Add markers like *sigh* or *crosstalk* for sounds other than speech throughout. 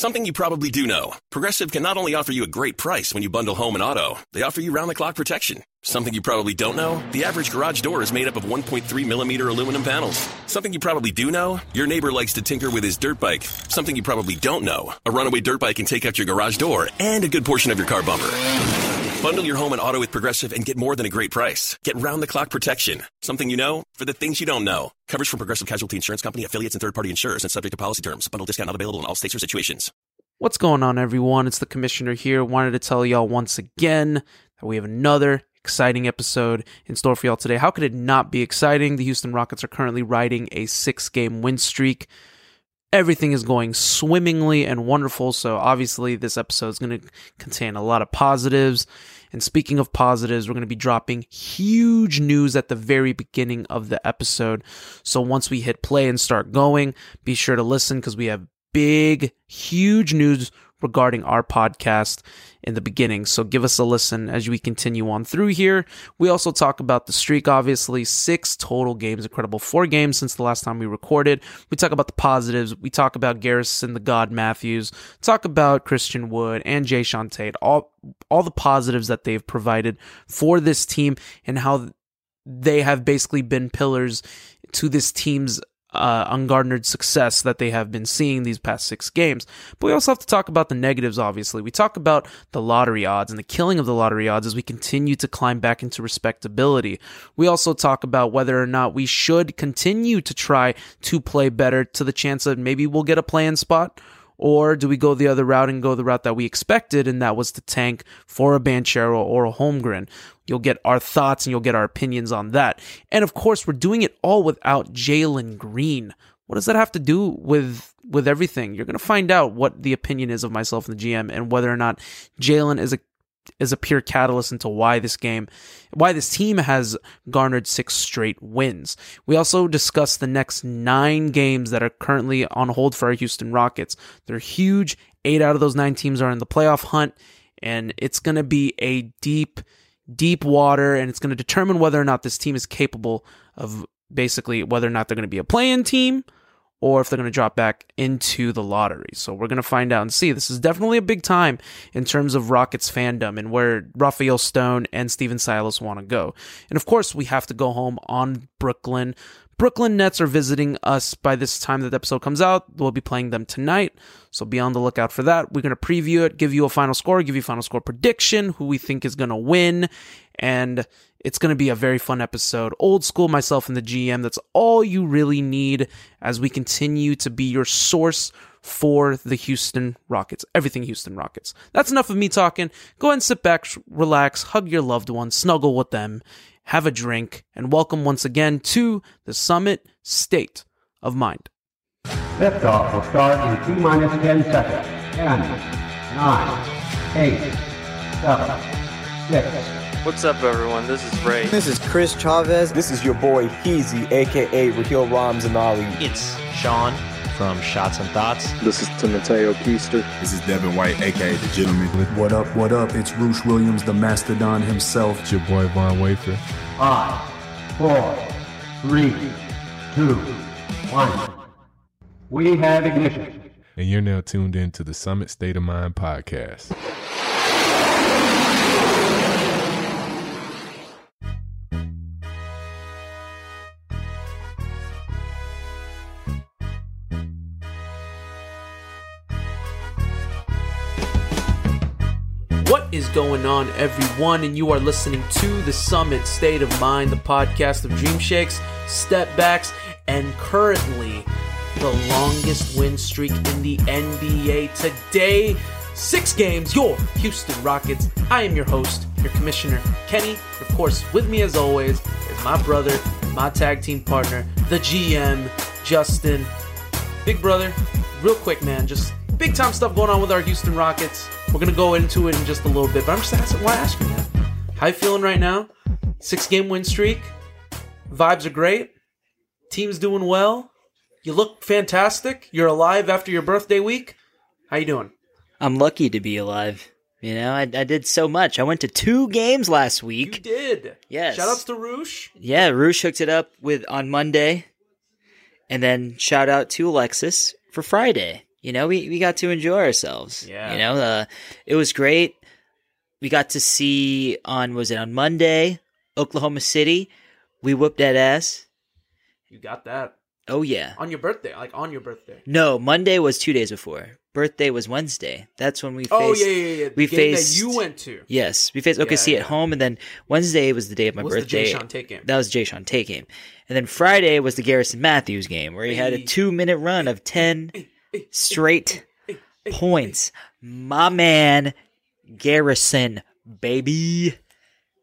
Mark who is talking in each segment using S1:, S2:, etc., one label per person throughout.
S1: Something you probably do know. Progressive can not only offer you a great price when you bundle home and auto, they offer you round the clock protection. Something you probably don't know? The average garage door is made up of 1.3 millimeter aluminum panels. Something you probably do know? Your neighbor likes to tinker with his dirt bike. Something you probably don't know? A runaway dirt bike can take out your garage door and a good portion of your car bumper. Bundle your home and auto with Progressive and get more than a great price. Get round the clock protection. Something you know for the things you don't know. Coverage from Progressive Casualty Insurance Company, affiliates, and third party insurers and subject to policy terms. Bundle discount not available in all states or situations.
S2: What's going on, everyone? It's the Commissioner here. Wanted to tell y'all once again that we have another exciting episode in store for y'all today. How could it not be exciting? The Houston Rockets are currently riding a six game win streak. Everything is going swimmingly and wonderful. So, obviously, this episode is going to contain a lot of positives. And speaking of positives, we're going to be dropping huge news at the very beginning of the episode. So, once we hit play and start going, be sure to listen because we have big, huge news regarding our podcast in the beginning. So give us a listen as we continue on through here. We also talk about the streak, obviously, six total games, incredible four games since the last time we recorded. We talk about the positives. We talk about Garrison, the God Matthews, talk about Christian Wood and Jay Tate, all, all the positives that they've provided for this team and how they have basically been pillars to this team's uh, ungarnered success that they have been seeing these past six games. But we also have to talk about the negatives, obviously. We talk about the lottery odds and the killing of the lottery odds as we continue to climb back into respectability. We also talk about whether or not we should continue to try to play better to the chance that maybe we'll get a play-in spot or do we go the other route and go the route that we expected, and that was to tank for a Banchero or a Holmgren? You'll get our thoughts and you'll get our opinions on that. And of course, we're doing it all without Jalen Green. What does that have to do with with everything? You're gonna find out what the opinion is of myself and the GM and whether or not Jalen is a is a pure catalyst into why this game, why this team has garnered six straight wins. We also discuss the next nine games that are currently on hold for our Houston Rockets. They're huge. Eight out of those nine teams are in the playoff hunt, and it's going to be a deep, deep water, and it's going to determine whether or not this team is capable of basically whether or not they're going to be a play-in team or if they're going to drop back into the lottery. So we're going to find out and see. This is definitely a big time in terms of Rockets fandom and where Rafael Stone and Stephen Silas want to go. And of course, we have to go home on Brooklyn. Brooklyn Nets are visiting us by this time that the episode comes out. We'll be playing them tonight, so be on the lookout for that. We're going to preview it, give you a final score, give you final score prediction, who we think is going to win, and it's going to be a very fun episode. Old school, myself and the GM. That's all you really need as we continue to be your source for the Houston Rockets. Everything Houston Rockets. That's enough of me talking. Go ahead and sit back, relax, hug your loved ones, snuggle with them, have a drink, and welcome once again to the Summit State of Mind.
S3: Liftoff will start in T minus 10 seconds. 10, 9, 8, 7, 6,
S4: What's up, everyone? This is Ray.
S5: This is Chris Chavez.
S6: This is your boy Heezy, aka Raheel Ramzanali.
S7: It's Sean from Shots and Thoughts.
S8: This is Timoteo Keister.
S9: This is Devin White, aka The Gentleman.
S10: What up, what up? It's Roosh Williams, the Mastodon himself.
S11: It's your boy Von Wafer.
S3: Five, four, three, two, one. We have ignition.
S11: And you're now tuned in to the Summit State of Mind podcast.
S2: Going on, everyone? And you are listening to the Summit State of Mind, the podcast of dream shakes, step backs, and currently the longest win streak in the NBA today. Six games, your Houston Rockets. I am your host, your commissioner, Kenny. Of course, with me as always is my brother, my tag team partner, the GM, Justin. Big brother, real quick, man, just big time stuff going on with our Houston Rockets. We're gonna go into it in just a little bit, but I'm just asking, why ask you? How you feeling right now? Six game win streak. Vibes are great. Team's doing well. You look fantastic. You're alive after your birthday week. How you doing?
S5: I'm lucky to be alive. You know, I, I did so much. I went to two games last week.
S2: You did.
S5: Yes.
S2: Shout outs to Roosh.
S5: Yeah, Roosh hooked it up with on Monday. And then shout out to Alexis for Friday. You know, we, we got to enjoy ourselves.
S2: Yeah.
S5: You know, uh, it was great. We got to see on, was it on Monday, Oklahoma City? We whooped that ass.
S2: You got that
S5: Oh, yeah.
S2: on your birthday, like on your birthday.
S5: No, Monday was two days before. Birthday was Wednesday. That's when we faced.
S2: Oh yeah, yeah, yeah. The
S5: we
S2: game
S5: faced-
S2: that you went to.
S5: Yes, we faced OKC
S2: Yeah,
S5: at home, and then Wednesday was the day of my
S2: Was the
S5: birthday.
S2: Jae'Sean Tate game.
S5: That was Jae'Sean Tate game, and then Friday was the Garrison Matthews game, where he had a two minute run of ten straight points. My man, Garrison, baby.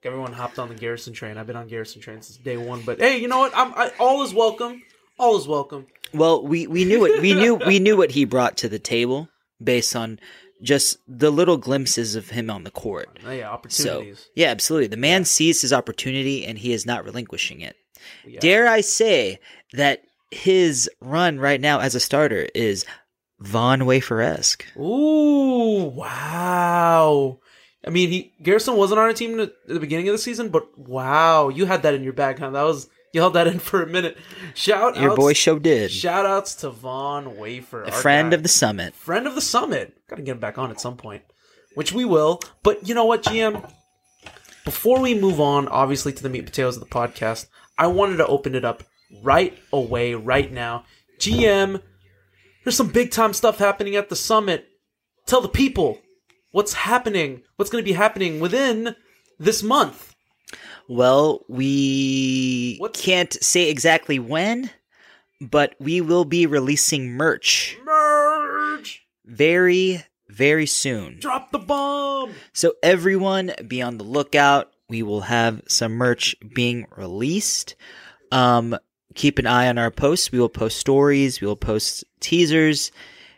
S2: Everyone hopped on the Garrison train. I've been on Garrison train since day one. But hey, you know what? I'm I, all is welcome. All is welcome.
S5: Well, we we knew it. We knew we knew what he brought to the table based on just the little glimpses of him on the court.
S2: Oh, yeah,
S5: So
S2: opportunities.
S5: yeah, absolutely. The man sees his opportunity and he is not relinquishing it.
S2: Yeah.
S5: Dare I say that his run right now as a starter is Von Wafer esque.
S2: Ooh, wow. I mean, he Garrison wasn't on a team at the beginning of the season, but wow, you had that in your bag, huh? That was you held that in for a minute. Shout out
S5: Your
S2: outs,
S5: boy show did.
S2: Shout outs to Von Wafer,
S5: A friend
S2: guy.
S5: of the summit.
S2: friend of the summit. Gotta get him back on at some point, which we will. But you know what, GM? Before we move on, obviously, to the meat and potatoes of the podcast, I wanted to open it up right away, right now. GM, there's some big time stuff happening at the summit. Tell the people what's happening, what's going to be happening within this month.
S5: Well, we
S2: What's-
S5: can't say exactly when, but we will be releasing merch
S2: Merge!
S5: very, very soon.
S2: Drop the bomb!
S5: So everyone be on the lookout. We will have some merch being released. Um, keep an eye on our posts. We will post stories. We will post teasers.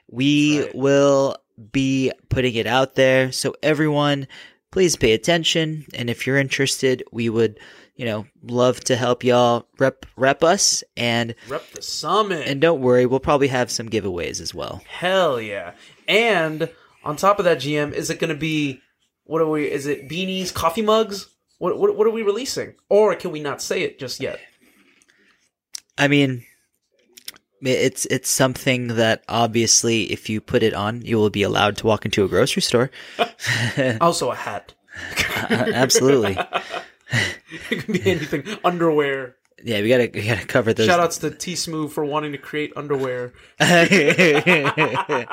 S5: We
S2: right.
S5: will be putting it out there. So everyone, please pay attention. And if you're interested, we would, you know, love to help y'all rep rep us. And
S2: Rep the summit.
S5: and don't worry, we'll probably have some giveaways as well.
S2: Hell yeah. And on top of that, GM, is it going to be, what are we, is it beanies, coffee mugs? What, what, what are we releasing? Or can we not say it just yet?
S5: I mean, it's it's something that obviously, if you put it on, you will be allowed to walk into a grocery store. *laughs*
S2: Also a hat.
S5: Uh, absolutely, *laughs*
S2: it can be anything. Underwear.
S5: yeah. We gotta we gotta cover those.
S2: Shout outs to T Smooth for wanting to create underwear. *laughs*
S5: yeah,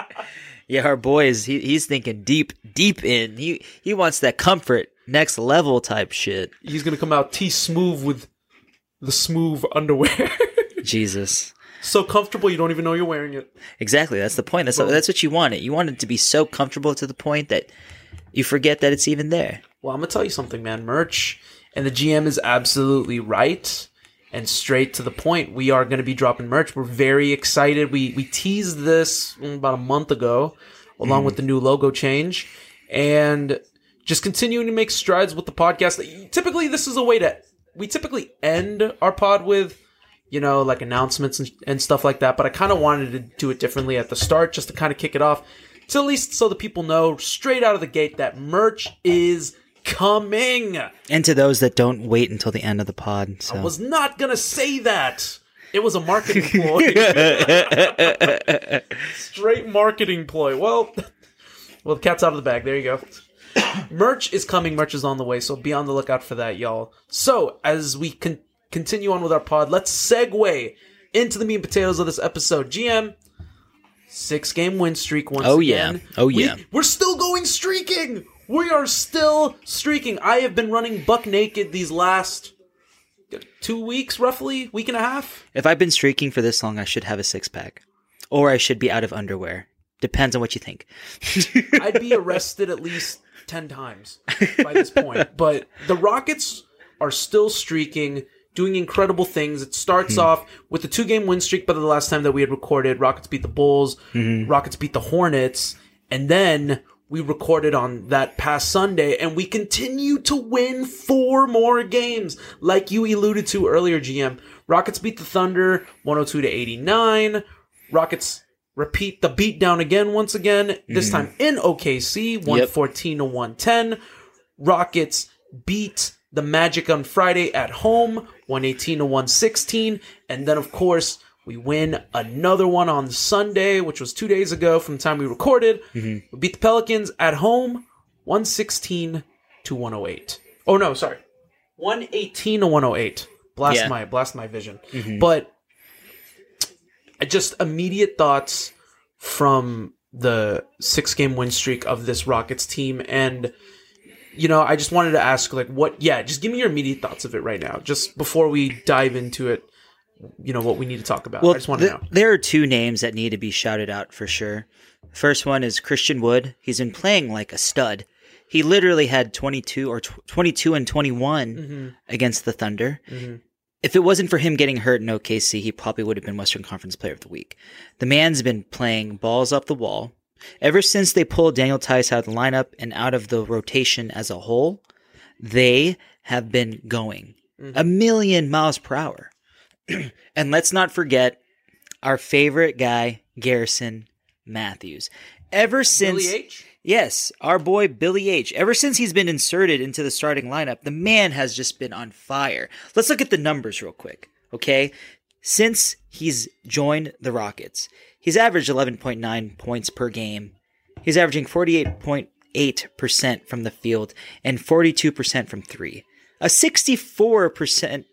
S5: our boy is he, he's thinking deep deep in. He he wants that comfort next level type shit.
S2: He's going to come out T Smooth with the smooth underwear.
S5: Jesus.
S2: so comfortable you don't even know you're wearing it.
S5: Exactly. That's the point. That's that's what you want it. You want it to be so comfortable to the point that you forget that it's even there.
S2: Well, I'm gonna tell you something, man. Merch, and the GM is absolutely right and straight to the point. We are gonna be dropping merch. We're very excited. We we teased this mm, about a month ago, along with the new logo change, and just continuing to make strides with the podcast. Typically, this is a way to we typically end our pod with. You know, like announcements and, and stuff like that. But I kind of wanted to do it differently at the start, just to kind of kick it off, to at least so the people know straight out of the gate that merch is coming.
S5: And to those that don't wait until the end of the pod. So
S2: I was not gonna say that. It was a marketing *laughs* ploy. Straight marketing ploy. Well, *laughs* well, the cat's out of the bag. There you go. *coughs* merch is coming. Merch is on the way. So be on the lookout for that, y'all. So as we con- continue on with our pod, let's segue into the meat and potatoes of this episode. GM, six game win streak once
S5: Oh, yeah.
S2: again.
S5: Oh,
S2: We-
S5: yeah.
S2: we're still going streaking. We are still streaking. I have been running buck naked these last two weeks, roughly, week and a half.
S5: if I've been streaking for this long, I should have a six pack, or I should be out of underwear. Depends on what you think. *laughs*
S2: I'd be arrested at least 10 times by this point. But the Rockets are still streaking, doing incredible things. It starts hmm. off with the two game win streak, but the last time that we had recorded, Rockets beat the Bulls, mm-hmm. Rockets beat the Hornets, and then we recorded on that past Sunday, and we continue to win four more games, like you alluded to earlier, GM. Rockets beat the Thunder 102 to 89. Rockets repeat the beatdown again once again, this mm-hmm. time in OKC, 114 to 110. Rockets beat the Magic on Friday at home, 118 to 116. And then, of course, We win another one on Sunday, which was two days ago from the time we recorded. Mm-hmm. We beat the Pelicans at home, 116 to 108. Oh no, sorry. 118 to 108. Blast
S5: Yeah.
S2: my blast my vision. Mm-hmm. But just immediate thoughts from the six game win streak of this Rockets team and you know, I just wanted to ask like what yeah, just give me your immediate thoughts of it right now. Just before we dive into it, you know, what we need to talk about.
S5: Well,
S2: I just want to
S5: th-
S2: know.
S5: there are two names that need to be shouted out for sure. First one is Christian Wood. He's been playing like a stud. He literally had 22 or tw- 22 and 21
S2: Mm-hmm.
S5: against the Thunder. If it wasn't for him getting hurt in OKC, he probably would have been Western Conference Player of the Week. The man's been playing balls up the wall. Ever since they pulled Daniel Theis out of the lineup and out of the rotation as a whole, they have been going mm-hmm. a million miles per hour. *clears throat* and let's not forget our favorite guy, Garrison Matthews. Ever since
S2: Billy H?
S5: Yes, our boy Billy H. Ever since he's been inserted into the starting lineup, the man has just been on fire. Let's look at the numbers real quick, okay? Since he's joined the Rockets, he's averaged 11.9 points per game. He's averaging 48.8% from the field and 42% from three. A 64%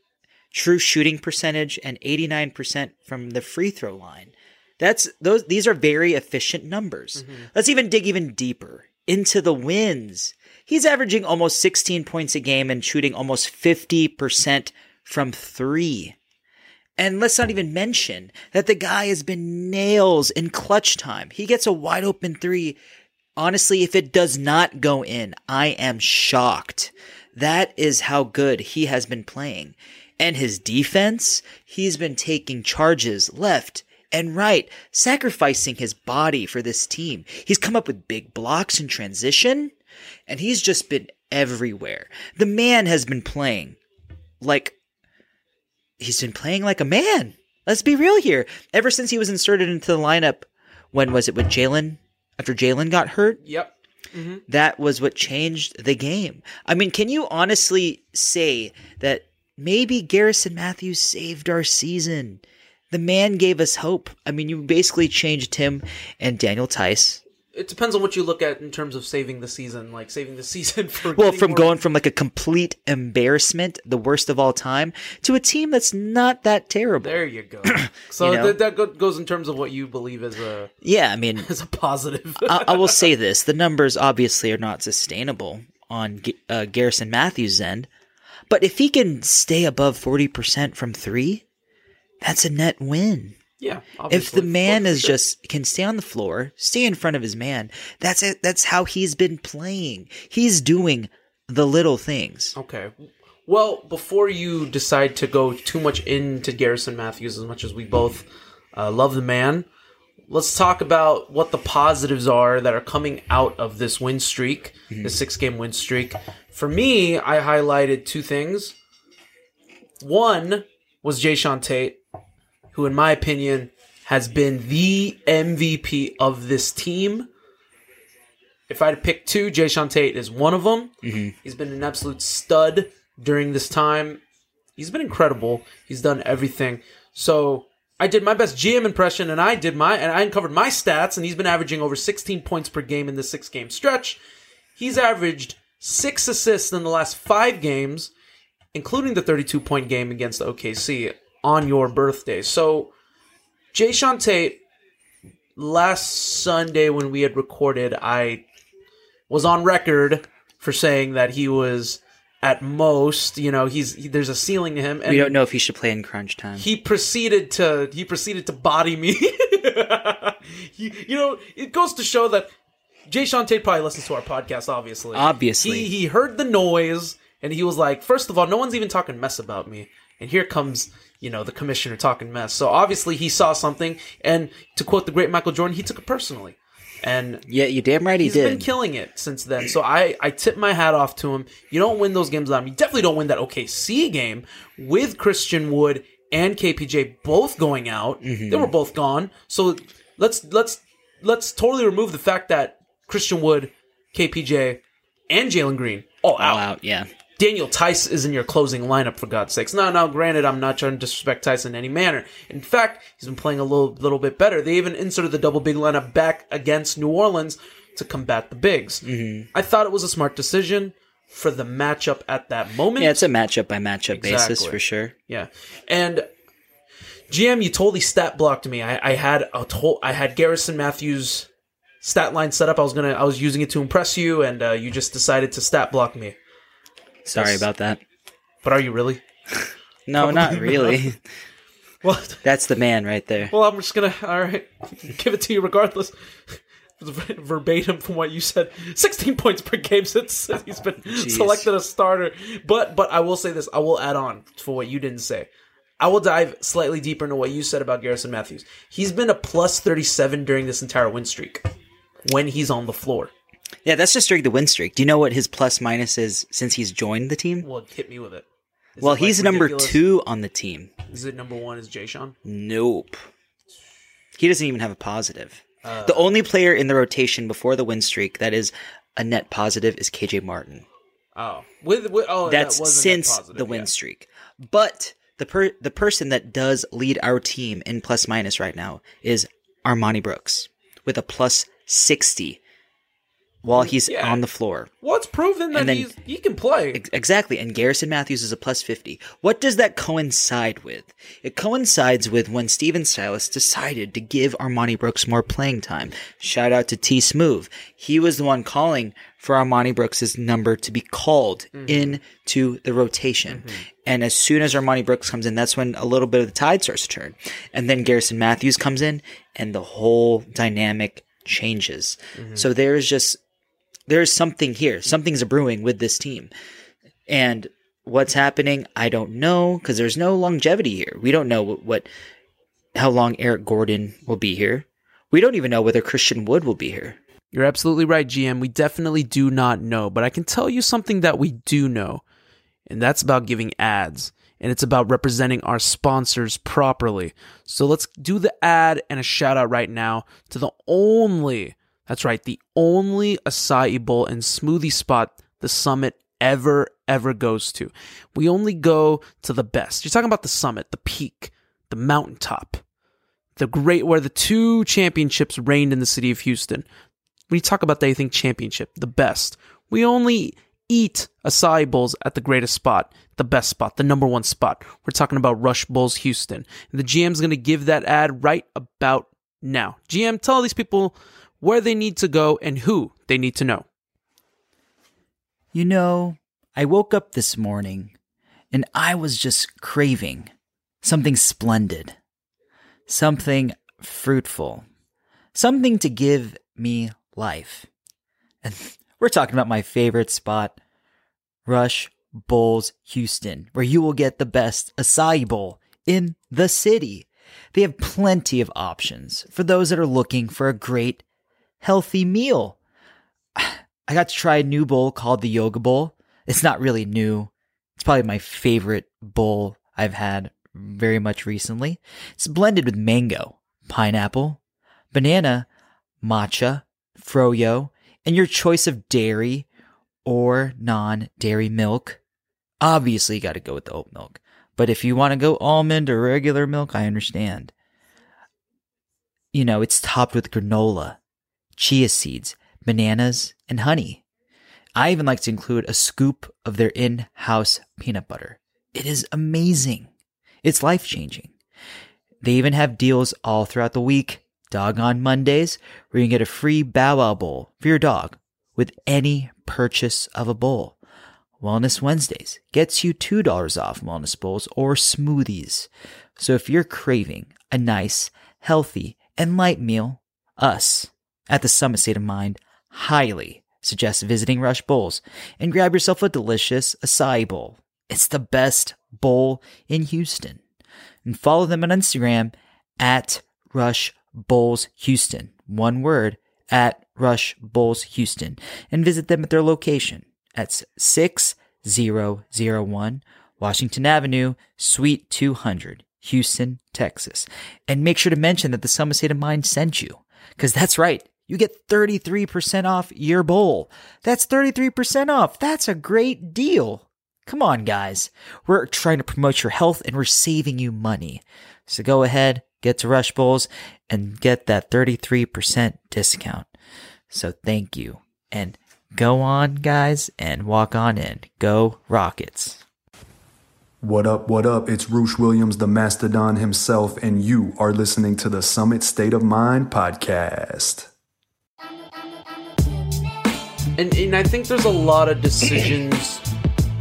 S5: true shooting percentage and 89% from the free throw line. That's those these are very efficient numbers. Mm-hmm. Let's even dig even deeper into the wins. He's averaging almost 16 points a game and shooting almost 50% from 3. And let's not even mention that the guy has been nails in clutch time. He gets a wide open 3. Honestly, if it does not go in, I am shocked. That is how good he has been playing. And his defense, he's been taking charges left and right, sacrificing his body for this team. He's come up with big blocks in transition, and he's just been everywhere. The man has been playing like he's been playing like a man. Let's be real here. Ever since he was inserted into the lineup, when was it with Jalen? After Jalen got hurt?
S2: Yep. Mm-hmm.
S5: that was what changed the game. I mean, can you honestly say that maybe Garrison Matthews saved our season? The man gave us hope. I mean, you basically changed him and Daniel Theis.
S2: It depends on what you look at in terms of saving the season, like saving the *laughs* season for
S5: Well, from going from like a complete embarrassment, the worst of all time, to a team that's not that terrible.
S2: There you go. *clears throat* So
S5: You know?
S2: that, that go- goes in terms of what you believe as a
S5: Yeah, I mean,
S2: as a positive. *laughs*
S5: I, I will say this: the numbers obviously are not sustainable on G- uh, Garrison Matthews' end, but if he can stay above forty percent from three, that's a net win.
S2: Yeah.
S5: If the man
S2: Well,
S5: is
S2: sure.
S5: just can stay on the floor, stay in front of his man, that's it. That's how he's been playing. He's doing the little things.
S2: Okay. Well, before you decide to go too much into Garrison Matthews, as much as we both uh, love the man, let's talk about what the positives are that are coming out of this win streak, the six game win streak. For me, I highlighted two things. One was Jae'Sean Tate, who, in my opinion, has been the MVP of this team. If I had to pick two, Jae'Sean Tate is one of them. Mm-hmm. He's been an absolute stud during this time. He's been incredible. He's done everything. So I did my best GM impression, and I did my and I uncovered my stats, and he's been averaging over 16 points per game in this six game stretch. He's averaged six assists in the last five games, including the 32 point game against OKC on your birthday. So Jae'Sean Tate, last Sunday when we had recorded, I was on record for saying that he was at most, you know, he's he, there's a ceiling to him, and
S5: We don't know if he should play in crunch time.
S2: he proceeded to he proceeded to body me. *laughs* He- you know, it goes to show that Jae'Sean Tate probably listens to our podcast. Obviously,
S5: Obviously.
S2: he he heard the noise and he was like, first of all, no one's even talking mess about me, and here comes you know the commissioner talking mess. So obviously he saw something, and to quote the great Michael Jordan, he took it personally. And
S5: yeah, you damn right he did.
S2: He's been killing it since then. So I, I tip my hat off to him. You don't win those games on him. You definitely don't win that OKC game with Christian Wood and KPJ both going out.
S5: Mm-hmm.
S2: They were both gone. So let's let's let's totally remove the fact that Christian Wood, KPJ, and Jalen Green all out.
S5: All out, yeah.
S2: Daniel Theis is in your closing lineup for God's sakes. No, no, granted, I'm not trying to disrespect Theis in any manner. In fact, he's been playing a little, little bit better. They even inserted the double big lineup back against New Orleans to combat the bigs.
S12: Mm-hmm.
S2: I thought it was a smart decision for the matchup at that moment.
S12: Yeah, it's a matchup by matchup basis for sure.
S2: Yeah, and GM, you totally stat blocked me. I, I had a to- I had Garrison Matthews stat line set up. I was gonna I was using it to impress you, and uh, you just decided to stat block me.
S12: Sorry
S2: Yes.
S12: about that.
S2: But are you really? *laughs*
S12: No, not really. *laughs*
S2: What?
S12: That's the man right there.
S2: Well, I'm just gonna all right *laughs* give it to you regardless. Verbatim from what you said, 16 points per game since he's been selected a starter. But but I will say this, I will add on for what you didn't say. I will dive slightly deeper into what you said about Garrison Matthews. He's been a plus 37 during this entire win streak when he's on the floor.
S12: Yeah, that's just during the win streak. Do you know what his plus minus is since he's joined the team?
S2: Well, hit me with it. Is
S12: well,
S2: it, like,
S12: he's number two on the team.
S2: Is it number one? Is Jae'Sean?
S12: Nope. He doesn't even have a positive.
S2: Uh,
S12: the only player in the rotation before the win streak that is a net positive is KJ Martin.
S2: Oh, with, with oh,
S12: That's
S2: that was a net
S12: since
S2: positive,
S12: the win
S2: yeah.
S12: streak. But the per- the person that does lead our team in plus minus right now is Armoni Brooks with a plus 60 while he's
S2: Yeah.
S12: on the floor.
S2: Well, it's proven that
S12: then-
S2: he can play.
S12: Ex- Exactly. And Garrison Matthews is a plus 50. What does that coincide with? It coincides with when Stephen Silas decided to give Armoni Brooks more playing time. Shout out to T Smooth. He was the one calling for Armoni Brooks' number to be called mm-hmm. into the rotation. Mm-hmm. And as soon as Armoni Brooks comes in, that's when a little bit of the tide starts to turn. And then Garrison Matthews comes in and the whole dynamic changes. Mm-hmm. So there is just there's something here. Something's a brewing with this team. And what's happening, I don't know because there's no longevity here. We don't know what, what how long Eric Gordon will be here. We don't even know whether Christian Wood will be here.
S2: You're absolutely right, GM. We definitely do not know, but I can tell you something that we do know, and that's about giving ads, and it's about representing our sponsors properly. So let's do the ad and a shout out right now to the only, that's right, the only acai bowl and smoothie spot the summit ever, ever goes to. We only go to the best. You're talking about the summit, the peak, the mountaintop the great where the two championships reigned in the city of Houston. When you talk about that, you think championship, the best. We only eat acai bowls at the greatest spot, the best spot, the number one spot. We're talking about Rush Bowls Houston. And the GM's going to give that ad right about now. GM, tell these people where they need to go and who they need to know.
S5: You know, I woke up this morning and I was just craving something splendid, something fruitful, something to give me life. And *laughs* we're talking about my favorite spot, Rush Bowls Houston, where you will get the best acai bowl in the city. They have plenty of options for those that are looking for a great, healthy meal. *sighs* I got to try a new bowl called the Yoga Bowl. It's not really new. It's probably my favorite bowl I've had very much recently. It's blended with mango, pineapple, banana, matcha, froyo, and your choice of dairy or non dairy milk. Obviously, you got to go with the oat milk. But if you want to go almond or regular milk, I understand. You know, it's topped with granola, chia seeds, bananas, and honey. I even like to include a scoop of their in house peanut butter. It is amazing. It's life changing. They even have deals all throughout the week. Dog on Mondays, where you can get a free Bow Wow Bowl for your dog with any purchase of a bowl. Wellness Wednesdays gets you $2 off wellness bowls or smoothies. So if you're craving a nice, healthy, and light meal, us at the Summit State of Mind highly suggest visiting Rush Bowls and grab yourself a delicious acai bowl. It's the best bowl in Houston. And follow them on Instagram at Rush Bowls Houston. One word at Rush Bowls Houston. And visit them at their location at 6001 Washington Avenue, Suite 200, Houston, Texas. And make sure to mention that the Summit State of Mind sent you. Because that's right. You get 33% off your bowl. That's 33% off. That's a great deal.
S13: Come on, guys. We're trying to promote your health and we're saving you money. So go ahead, get to Rush Bowls and get that 33% discount. So thank you. And go on, guys, and walk on in. Go Rockets.
S10: What up, what up? It's Roosh Williams, the Mastodon himself, and you are listening to the Summit State of Mind podcast.
S2: And, and I think there's a lot of decisions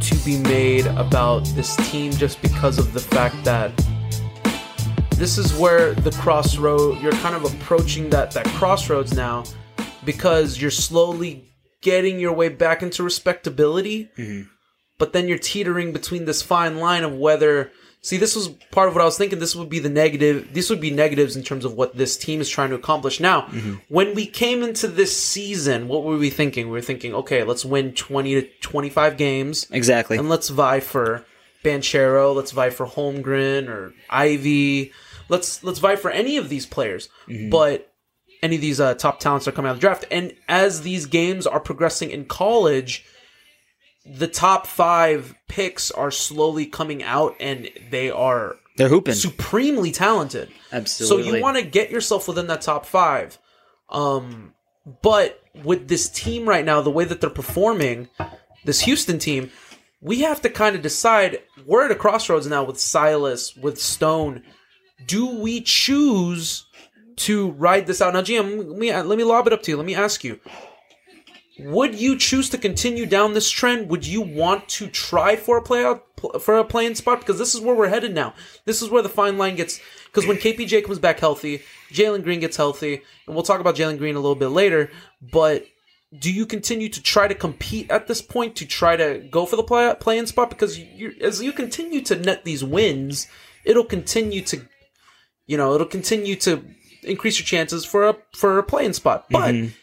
S2: to be made about this team just because of the fact that this is where the crossroad you're kind of approaching that that crossroads now because you're slowly getting your way back into respectability
S5: Mm-hmm.
S2: but then you're teetering between this fine line of whether see this was part of what i was thinking this would be the negative this would be negatives in terms of what this team is trying to accomplish now
S5: Mm-hmm.
S2: when we came into this season what were we thinking we were thinking okay let's win 20 to 25 games
S5: Exactly.
S2: and let's vie for Banchero. Let's vie for Holmgren or Ivey. Let's let's vie for any of these players. But any of these uh, top talents are coming out of the draft. And as these games are progressing in college, the top five picks are slowly coming out, and they are
S5: They're hooping.
S2: supremely talented.
S5: Absolutely.
S2: So you want to get yourself within that top five. Um, but with this team right now, the way that they're performing, this Houston team, we have to kind of decide we're at a crossroads now with Silas, with Stone. Do we choose to ride this out? Now, GM, let me, let me lob it up to you. Let me ask you. Would you choose to continue down this trend? Would you want to try for a play out for a playing spot? Because this is where we're headed now. This is where the fine line gets. Because when KPJ comes back healthy, Jalen Green gets healthy, and we'll talk about Jalen Green a little bit later. But do you continue to try to compete at this point to try to go for the play playing spot? Because you, as you continue to net these wins, it'll continue to, you know, it'll continue to increase your chances for a for a playing spot. But it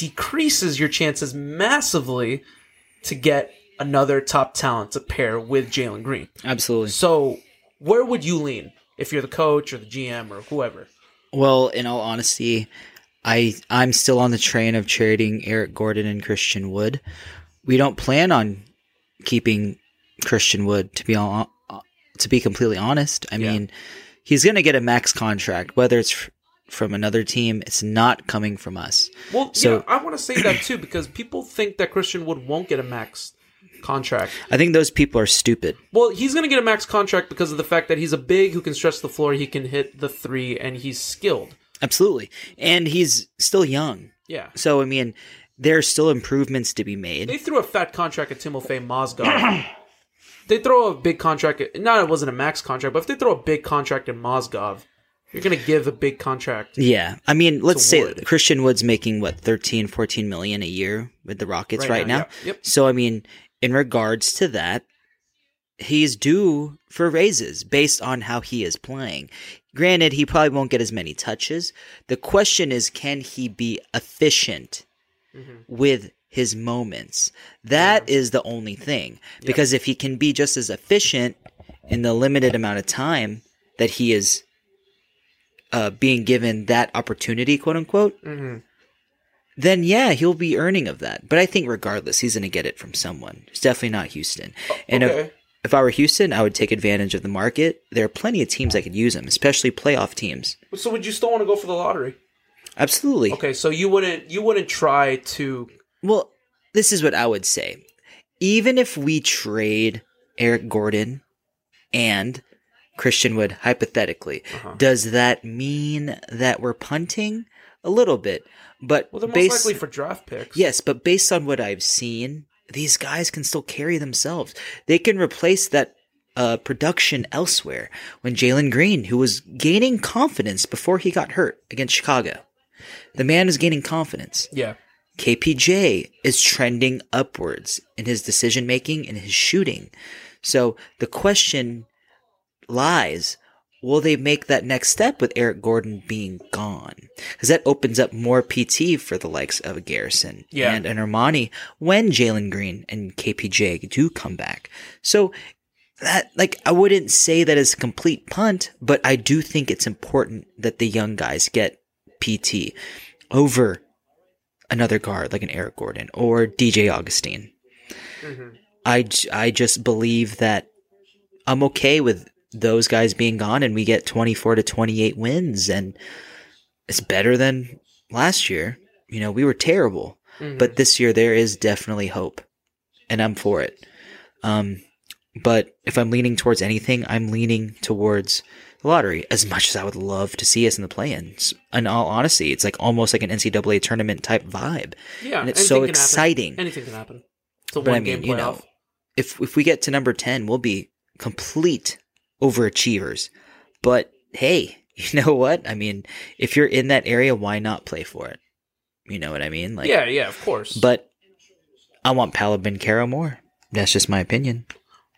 S2: decreases your chances massively to get another top talent to pair with Jalen Green.
S5: Absolutely.
S2: So, where would you lean if you're the coach or the GM or whoever?
S5: Well, in all honesty, I I'm still on the train of trading Eric Gordon and Christian Wood. We don't plan on keeping Christian Wood to be all, uh, to be completely honest. I
S2: Yeah.
S5: mean, he's going to get a max contract whether it's from another team, it's not coming from us.
S2: Well,
S5: So-
S2: yeah, I want to say that too because people think that Christian Wood won't get a max contract.
S5: I think those people are stupid.
S2: Well, he's going to get a max contract because of the fact that he's a big who can stretch the floor, he can hit the three, and he's skilled.
S5: Absolutely. And he's still young.
S2: Yeah.
S5: So I mean, there's still improvements to be made.
S2: They threw a fat contract at Timofey Mozgov. they throw a big contract. At, not it wasn't a max contract, but if they throw a big contract at Mozgov, you're going to give a big contract.
S5: Yeah. I mean, let's say
S2: Wood.
S5: Christian Wood's making what 13, 14 million a year with the Rockets
S2: Right
S5: right,
S2: now,
S5: now.
S2: yeah. Yep.
S5: So I mean, in regards to that, he's due for raises based on how he is playing. Granted, he probably won't get as many touches. The question is can he be efficient mm-hmm. with his moments? That is the only thing. Because if he can be just as efficient in the limited amount of time that he is uh, being given that opportunity, quote unquote,
S2: Mhm.
S5: then yeah, he'll be earning of that. But I think regardless, he's going to get it from someone. It's definitely not Houston. And
S2: okay.
S5: if, if I were Houston, I would take advantage of the market. There are plenty of teams that could use him, especially playoff teams.
S2: So would you still want to go for the lottery?
S5: Absolutely.
S2: Okay, so you wouldn't you wouldn't try to
S5: Well, this is what I would say. Even if we trade Eric Gordon and Christian Wood, hypothetically,
S2: Uh-huh.
S5: does that mean that we're punting? A little bit. But
S2: well, they're most likely for draft picks.
S5: Yes, but based on what I've seen, these guys can still carry themselves. They can replace that uh, production elsewhere. When Jalen Green, who was gaining confidence before he got hurt against Chicago, the man is gaining confidence.
S2: Yeah.
S5: KPJ is trending upwards in his decision making and his shooting. So the question lies will they make that next step with Eric Gordon being gone? Because that opens up more PT for the likes of Garrison
S2: Yeah.
S5: and an Armoni when Jalen Green and KPJ do come back. So that like I wouldn't say that is a complete punt, but I do think it's important that the young guys get PT over another guard like an Eric Gordon or DJ Augustin. Mm-hmm. I I just believe that I'm okay with those guys being gone and we get 24 to 28 wins and it's better than last year. You know, we were terrible,
S2: Mhm.
S5: but this year there is definitely hope and I'm for it. Um, but if I'm leaning towards anything, I'm leaning towards the lottery as much as I would love to see us in the play-ins. In all honesty, it's like almost like an NCAA tournament type vibe.
S2: Yeah,
S5: and it's so
S2: can happen.
S5: exciting.
S2: Anything can happen. It's a
S5: But I
S2: one game
S5: mean, you know, if if we get to number ten, we'll be complete overachievers. But hey, *laughs* you know what? I mean, if you're in that area, why not play for it? You know what I mean? Like,
S2: yeah, yeah, of course.
S5: But I want Paolo Banchero more. That's just my opinion.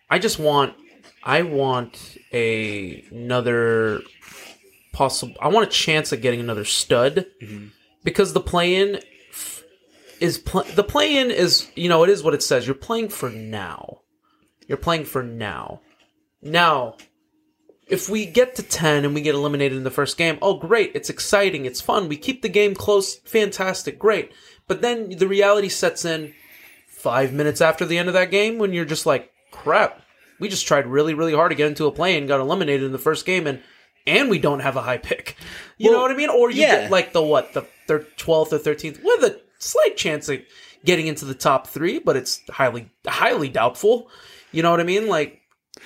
S2: I just want I want a another possible I want a chance at getting another stud mm-hmm. because the play-in is pl- the play-in is you know it is what it says you're playing for now. You're playing for now. Now if we get to 10 and we get eliminated in the first game, oh great, it's exciting, it's fun, we keep the game close, fantastic, great. But then the reality sets in 5 minutes after the end of that game when you're just like, crap, we just tried really, really hard to get into a play and got eliminated in the first game, and and we don't have a high pick. You know what I mean? Or you
S5: yeah.
S2: get like the what the thir- twelfth or thirteenth with a slight chance of getting into the top three, but it's highly, highly doubtful. You know what I mean? Like,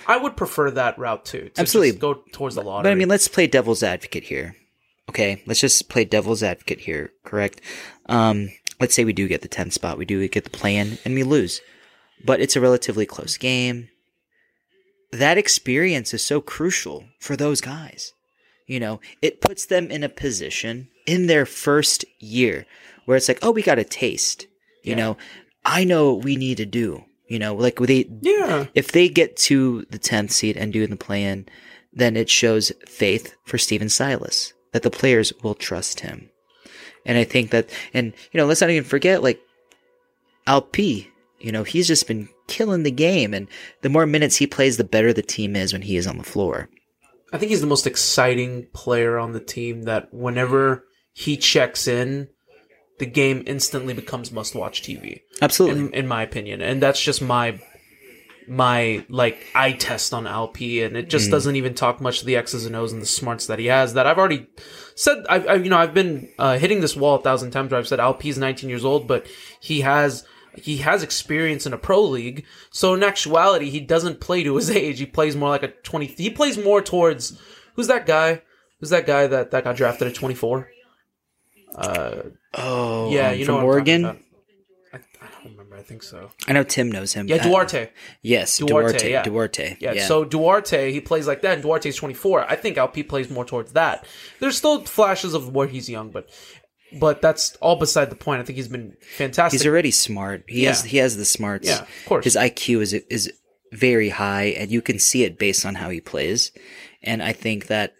S2: I would prefer that route too. To
S5: Absolutely.
S2: just go towards the lottery.
S5: But I mean, let's play devil's advocate here. Okay, let's just play devil's advocate here. Correct. Um, let's say we do get the 10th spot, we do get the play-in, and we lose, but it's a relatively close game. That experience is so crucial for those guys. You know, it puts them in a position in their first year where it's like, oh, we got a taste. You know, I know what we need to do. You know, like they,
S2: yeah.
S5: if they get to the 10th seed and do the play-in, then it shows faith for Stephen Silas that the players will trust him. And I think that, and you know, let's not even forget like Alp. You know, he's just been killing the game, and the more minutes he plays, the better the team is when he is on the floor.
S2: I think he's the most exciting player on the team. That whenever he checks in, the game instantly becomes must-watch TV.
S5: Absolutely.
S2: in, in my opinion, and that's just my my like eye test on Alp and it just
S5: Mm.
S2: doesn't even talk much to the X's and O's and the smarts that he has. That I've already said. I've, i you know I've been uh, hitting this wall a thousand times where I've said Alp's 19 years old, but he has. He has experience in a pro league, so in actuality, he doesn't play to his age. He plays more like a twenty. He plays more towards who's that guy? Who's that guy that, that got drafted at twenty four? Uh,
S5: Oh,
S2: yeah,
S5: um,
S2: you
S5: from
S2: know
S5: Oregon?
S2: I, I don't remember. I think so.
S5: I know Tim knows him.
S2: Yeah,
S5: Uh,
S2: Duarte.
S5: yes,
S2: Duarte.
S5: Duarte.
S2: yeah.
S5: Duarte.
S2: Yeah,
S5: yeah.
S2: So Duarte, he plays like that, and Duarte's 24. I think Alp plays more towards that. There's still flashes of where he's young, but but that's all beside the point. I think he's been fantastic.
S5: He's already smart. He has he has the smarts.
S2: Yeah, of course.
S5: His IQ is is very high, and you can see it based on how he plays. And I think that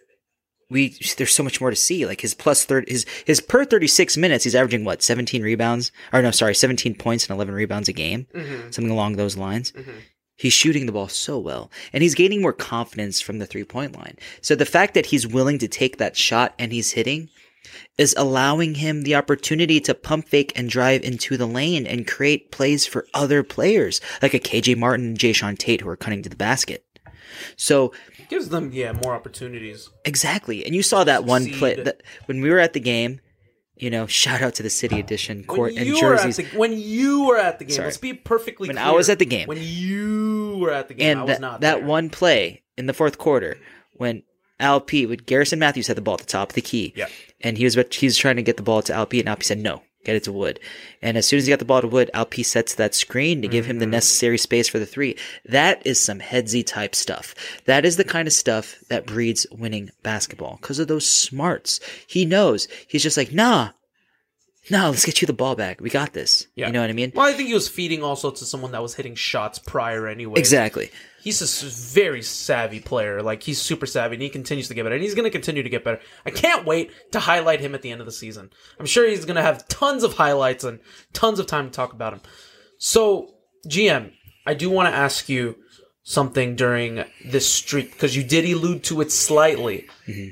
S5: we there's so much more to see. Like his plus thirty, his his per thirty six minutes, he's averaging what seventeen rebounds, or no, sorry, seventeen points and eleven rebounds a game,
S2: Mhm.
S5: something along those lines.
S2: Mhm.
S5: He's shooting the ball so well, and he's gaining more confidence from the three point line. So the fact that he's willing to take that shot and he's hitting is allowing him the opportunity to pump fake and drive into the lane and create plays for other players, like a KJ Martin and Jae'Sean Tate who are cutting to the basket. So
S2: gives them yeah more opportunities.
S5: exactly, and you saw that one play that when we were at the game. You know, shout out to the City Edition court
S2: When
S5: and jerseys.
S2: the when you were at the game,
S5: Sorry.
S2: let's be perfectly
S5: When
S2: clear.
S5: I was at the game.
S2: when you were at the game, I
S5: and
S2: was
S5: that,
S2: not
S5: that one play in the fourth quarter when Alp with Garrison Matthews had the ball at the top of the key.
S2: Yeah.
S5: And he was he was trying to get the ball to Alp and Alp said no, get it to Wood. And as soon as he got the ball to Wood, Alp sets that screen to give him the
S2: Mm-hmm.
S5: necessary space for the three. That is some headsy type stuff. That is the kind of stuff that breeds winning basketball because of those smarts. He knows. He's just like, nah, nah, let's get you the ball back. We got this.
S2: Yeah.
S5: You know what I mean?
S2: Well, I think he was feeding also to someone that was hitting shots prior anyway.
S5: Exactly.
S2: He's a very savvy player. Like he's super savvy, and he continues to get better, and he's going to continue to get better. I can't wait to highlight him at the end of the season. I'm sure he's going to have tons of highlights and tons of time to talk about him. So, GM, I do want to ask you something during this streak because you did allude to it slightly. Mm-hmm.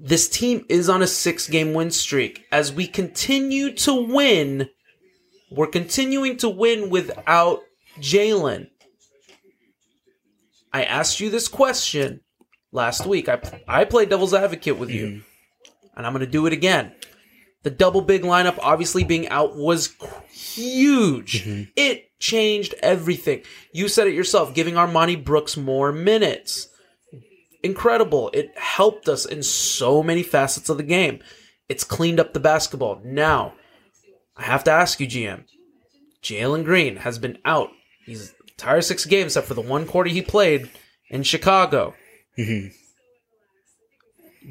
S2: This team is on a six-game win streak. As we continue to win, we're continuing to win without Jalen. I asked you this question last week. I I played devil's advocate with you, mm-hmm. and I'm going to do it again. The double big lineup, obviously being out, was huge. Mm-hmm. It changed everything. You said it yourself, giving Armoni Brooks more minutes. Incredible. It helped us in so many facets of the game. It's cleaned up the basketball. Now, I have to ask you, GM. Jalen Green has been out. He's entire six games except for the one quarter he played in Chicago.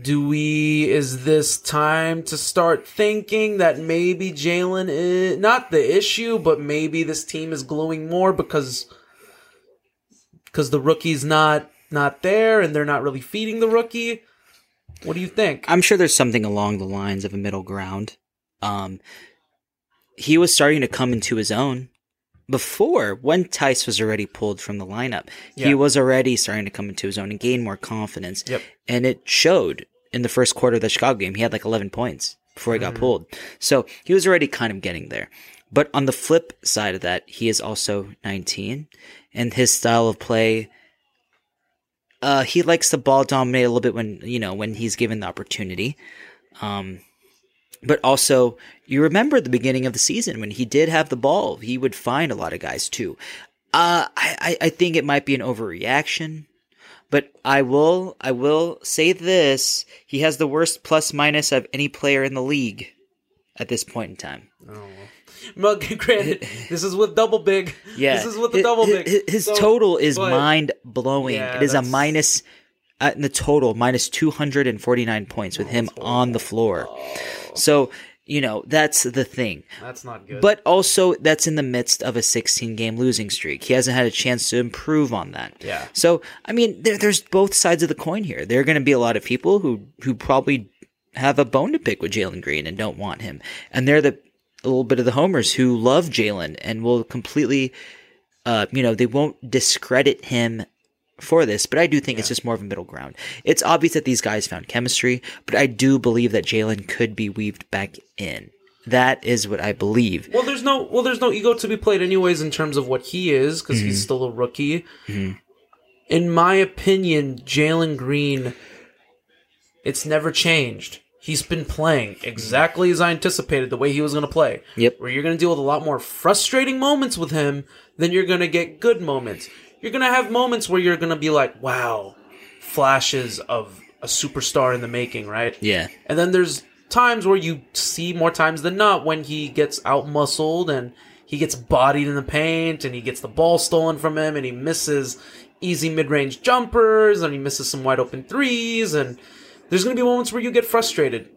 S2: Do we? Is this time to start thinking that maybe Jalen is not the issue, but maybe this team is gluing more because because the rookie's not not there and they're not really feeding the rookie? What do you think?
S5: I'm sure there's something along the lines of a middle ground. Um, he was starting to come into his own before when Theis was already pulled from the lineup.
S2: Yeah.
S5: He was already starting to come into his own and gain more confidence.
S2: Yep.
S5: And it showed in the first quarter of the Chicago game. He had like 11 points before he got
S2: Mhm.
S5: pulled. So he was already kind of getting there. But on the flip side of that, he is also 19 and his style of play uh, he likes the ball dominate a little bit when you know when he's given the opportunity. Um, but also, you remember the beginning of the season when he did have the ball, he would find a lot of guys too. Uh, I, I think it might be an overreaction, but I will I will say this: he has the worst plus minus of any player in the league at this point in time.
S2: Well, *laughs* granted, this is with double big.
S5: Yeah,
S2: This is with the double big.
S5: His, his
S2: So-
S5: total is mind blowing.
S2: Yeah,
S5: it is a minus in the total minus two hundred and forty nine points with him on the floor. So you know that's the thing.
S2: That's not good.
S5: But also, that's in the midst of a 16 game losing streak. He hasn't had a chance to improve on that.
S2: Yeah.
S5: So, I mean, there, there's both sides of the coin here. There are going to be a lot of people who, who probably have a bone to pick with Jalen Green and don't want him. And they're the, a little bit of the homers who love Jalen and will completely, uh, you know, they won't discredit him for this, but I do think it's just more of a middle ground. It's obvious that these guys found chemistry, but I do believe that Jalen could be weaved back in. That is what I believe.
S2: Well, there's no well, there's no ego to be played anyways in terms of what he is because he's
S5: Mhm.
S2: still a rookie.
S5: Mhm.
S2: In my opinion, Jalen Green, it's never changed. He's been playing exactly as I anticipated the way he was going to play.
S5: Yep.
S2: Where you're going to deal with a lot more frustrating moments with him than you're going to get good moments. You're going to have moments where you're going to be like, wow, flashes of a superstar in the making, right?
S5: Yeah.
S2: And then there's times where you see more times than not when he gets out muscled and he gets bodied in the paint and he gets the ball stolen from him and he misses easy mid range jumpers and he misses some wide open threes and there's going to be moments where you get frustrated.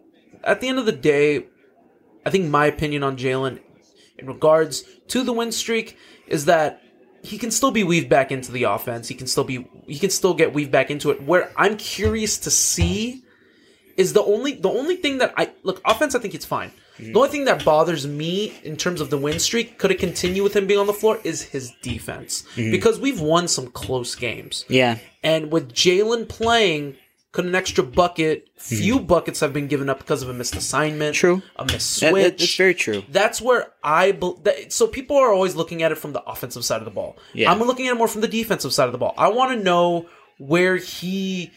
S2: At the end of the day, I think my opinion on Jalen in regards to the win streak is that he can still be weaved back into the offense. He can still be he can still get weaved back into it. Where I'm curious to see is the only the only thing that I look offense. I think it's fine. The only thing that bothers me in terms of the win streak, could it continue with him being on the floor, is his defense
S5: Mhm.
S2: because we've won some close games.
S5: Yeah.
S2: And with Jalen playing, could an extra bucket, few buckets have been given up because of a missed assignment,
S5: True,
S2: a missed switch.
S5: that- that's very true.
S2: That's where I bel that, so people are always looking at it from the offensive side of the ball.
S5: Yeah.
S2: I'm looking at it more from the defensive side of the ball. I want to know where he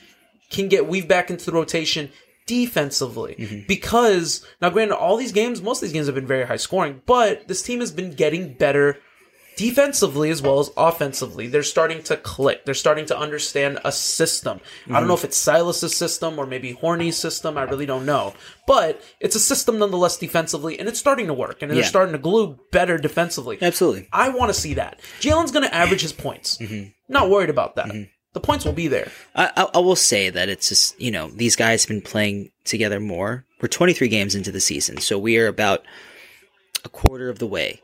S2: can get weaved back into the rotation defensively
S5: Mm-hmm.
S2: because now granted all these games most of these games have been very high scoring but this team has been getting better defensively as well as offensively they're starting to click. They're starting to understand a system. I don't know
S5: Mhm.
S2: if it's silas's system or maybe horny's system. I really don't know. But it's a system nonetheless defensively and it's starting to work and they're starting to glue better defensively.
S5: Absolutely.
S2: i want to see that. Jalen's going to average his points. Not worried about that. The points will be there.
S5: I, I, I will say that it's just, you know, these guys have been playing together more. We're 23 games into the season, so we are about a quarter of the way.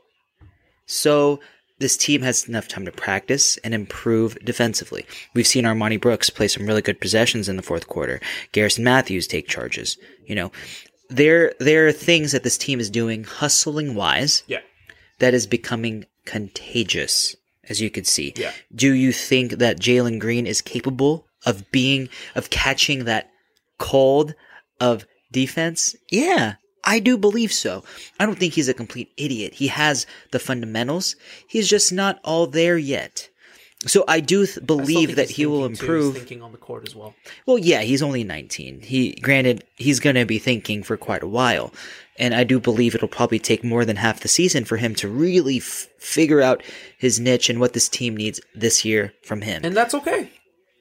S5: So this team has enough time to practice and improve defensively. We've seen Armoni Brooks play some really good possessions in the fourth quarter. Garrison Matthews take charges. You know, there there are things that this team is doing hustling wise.
S2: Yeah.
S5: That is becoming contagious, as you could see.
S2: Yeah.
S5: Do you think that Jalen Green is capable of being of catching that cold of defense? Yeah, I do believe so. I don't think he's a complete idiot. He has the fundamentals. He's just not all there yet. So I do th- believe
S2: think
S5: that he will
S2: thinking, too. He's
S5: improve.
S2: thinking on the court as well.
S5: Well, yeah, he's only 19. He granted he's going to be thinking for quite a while, and I do believe it'll probably take more than half the season for him to really f- figure out his niche and what this team needs this year from him.
S2: And that's okay.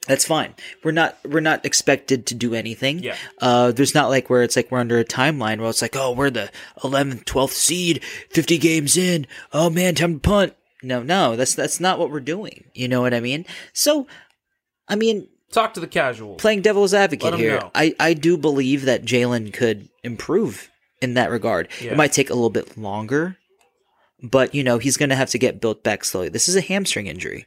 S5: That's fine. We're not we're not expected to do anything.
S2: Yeah.
S5: Uh, there's not like where it's like we're under a timeline where it's like, oh, we're the 11th, 12th seed, 50 games in. Oh man, time to punt. No, no, that's that's not what we're doing. You know what I mean? So, I mean,
S2: Talk to the casual.
S5: playing devil's advocate here,
S2: know.
S5: I, I do believe that Jalen could improve in that regard.
S2: Yeah.
S5: It might take a little bit longer, but you know he's going to have to get built back slowly. This is a hamstring injury;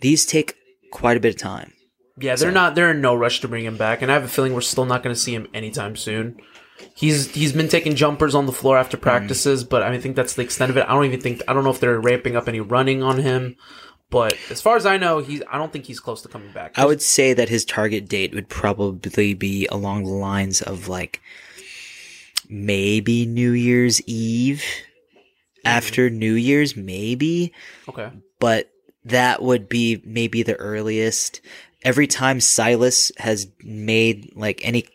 S5: these take quite a bit of time.
S2: Yeah, they're not. They're in no rush to bring him back, and I have a feeling we're still not going to see him anytime soon. He's he's been taking jumpers on the floor after
S5: Mm.
S2: practices, but I mean, think that's the extent of it. I don't even think I don't know if they're ramping up any running on him. But as far as I know, he's I don't think he's close to coming back.
S5: I would say that his target date would probably be along the lines of like maybe New Year's Eve. After New Year's, maybe.
S2: Okay.
S5: But that would be maybe the earliest. Every time Silas has made like any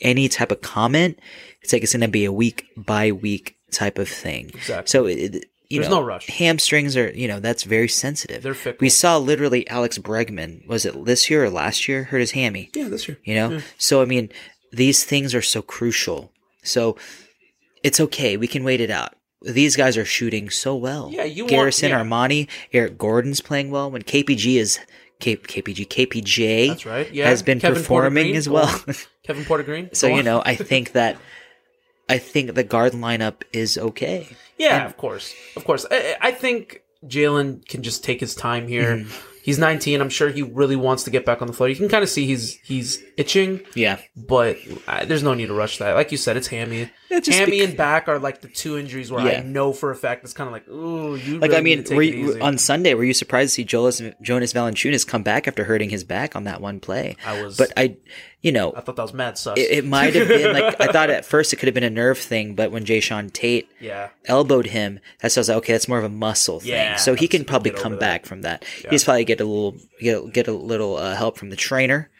S5: any type of comment, it's like it's going to be a week by week type of thing.
S2: Exactly.
S5: So it, you
S2: There's
S5: know,
S2: no rush.
S5: Hamstrings are you know that's very sensitive.
S2: They're fickle.
S5: We saw literally Alex Bregman was it this year or last year hurt his hammy.
S2: Yeah, this year.
S5: You know,
S2: Yeah.
S5: so I mean, these things are so crucial. So it's okay. We can wait it out. These guys are shooting so well.
S2: Yeah, you want-
S5: Garrison,
S2: yeah.
S5: Armoni, Eric Gordon's playing well. When KPG is K, KPG, KPJ
S2: That's right. Yeah,
S5: has been
S2: Kevin
S5: performing as well.
S2: Kevin Porter Green.
S5: so you know, I *laughs* think that I think the guard lineup is okay.
S2: Yeah, of course, of course. I, I think Jalen can just take his time here.
S5: Mm-hmm.
S2: He's 19. I'm sure he really wants to get back on the floor. You can kind of see he's he's itching.
S5: Yeah.
S2: but uh, there's no need to rush that. Like you said, it's hammy. Hammy
S5: bec-
S2: and back are like the two injuries where
S5: Yeah.
S2: I know for a fact it's kind of like, ooh, you
S5: Like
S2: really
S5: I mean,
S2: need to take
S5: were you, on Sunday, were you surprised to see Jonas, Jonas Valanciunas come back after hurting his back on that one play?
S2: I was-
S5: but I, you know,
S2: I thought that was mad sus.
S5: it, it might have been like I thought *laughs* at first it could have been a nerve thing, but when Jae'Sean Tate
S2: Yeah.
S5: elbowed him, I was like, okay, that's more of a muscle thing.
S2: Yeah,
S5: so he can probably come back from that.
S2: Yeah.
S5: He's probably get a little get get a little uh, help from the trainer.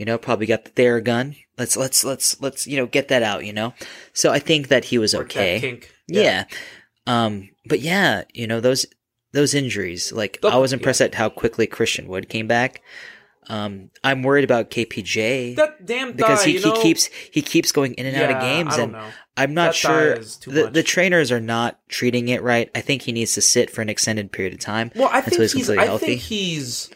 S5: You know, probably got the Theragun. Let's let's let's let's you know get that out. You know, so I think that he was okay. Yeah.
S2: Yeah.
S5: Um, but yeah, you know those those injuries. Like I was impressed at how quickly Christian Wood came back. Um, I'm worried about KPJ
S2: That damn thigh,
S5: because
S2: he,
S5: he
S2: know?
S5: keeps he keeps going in and out of games, and
S2: know.
S5: I'm not
S2: That
S5: sure the
S2: much.
S5: the trainers are not treating it right. I think he needs to sit for an extended period of time
S2: Well, I
S5: until
S2: think
S5: he's
S2: he's.
S5: completely
S2: I
S5: healthy.
S2: think he's.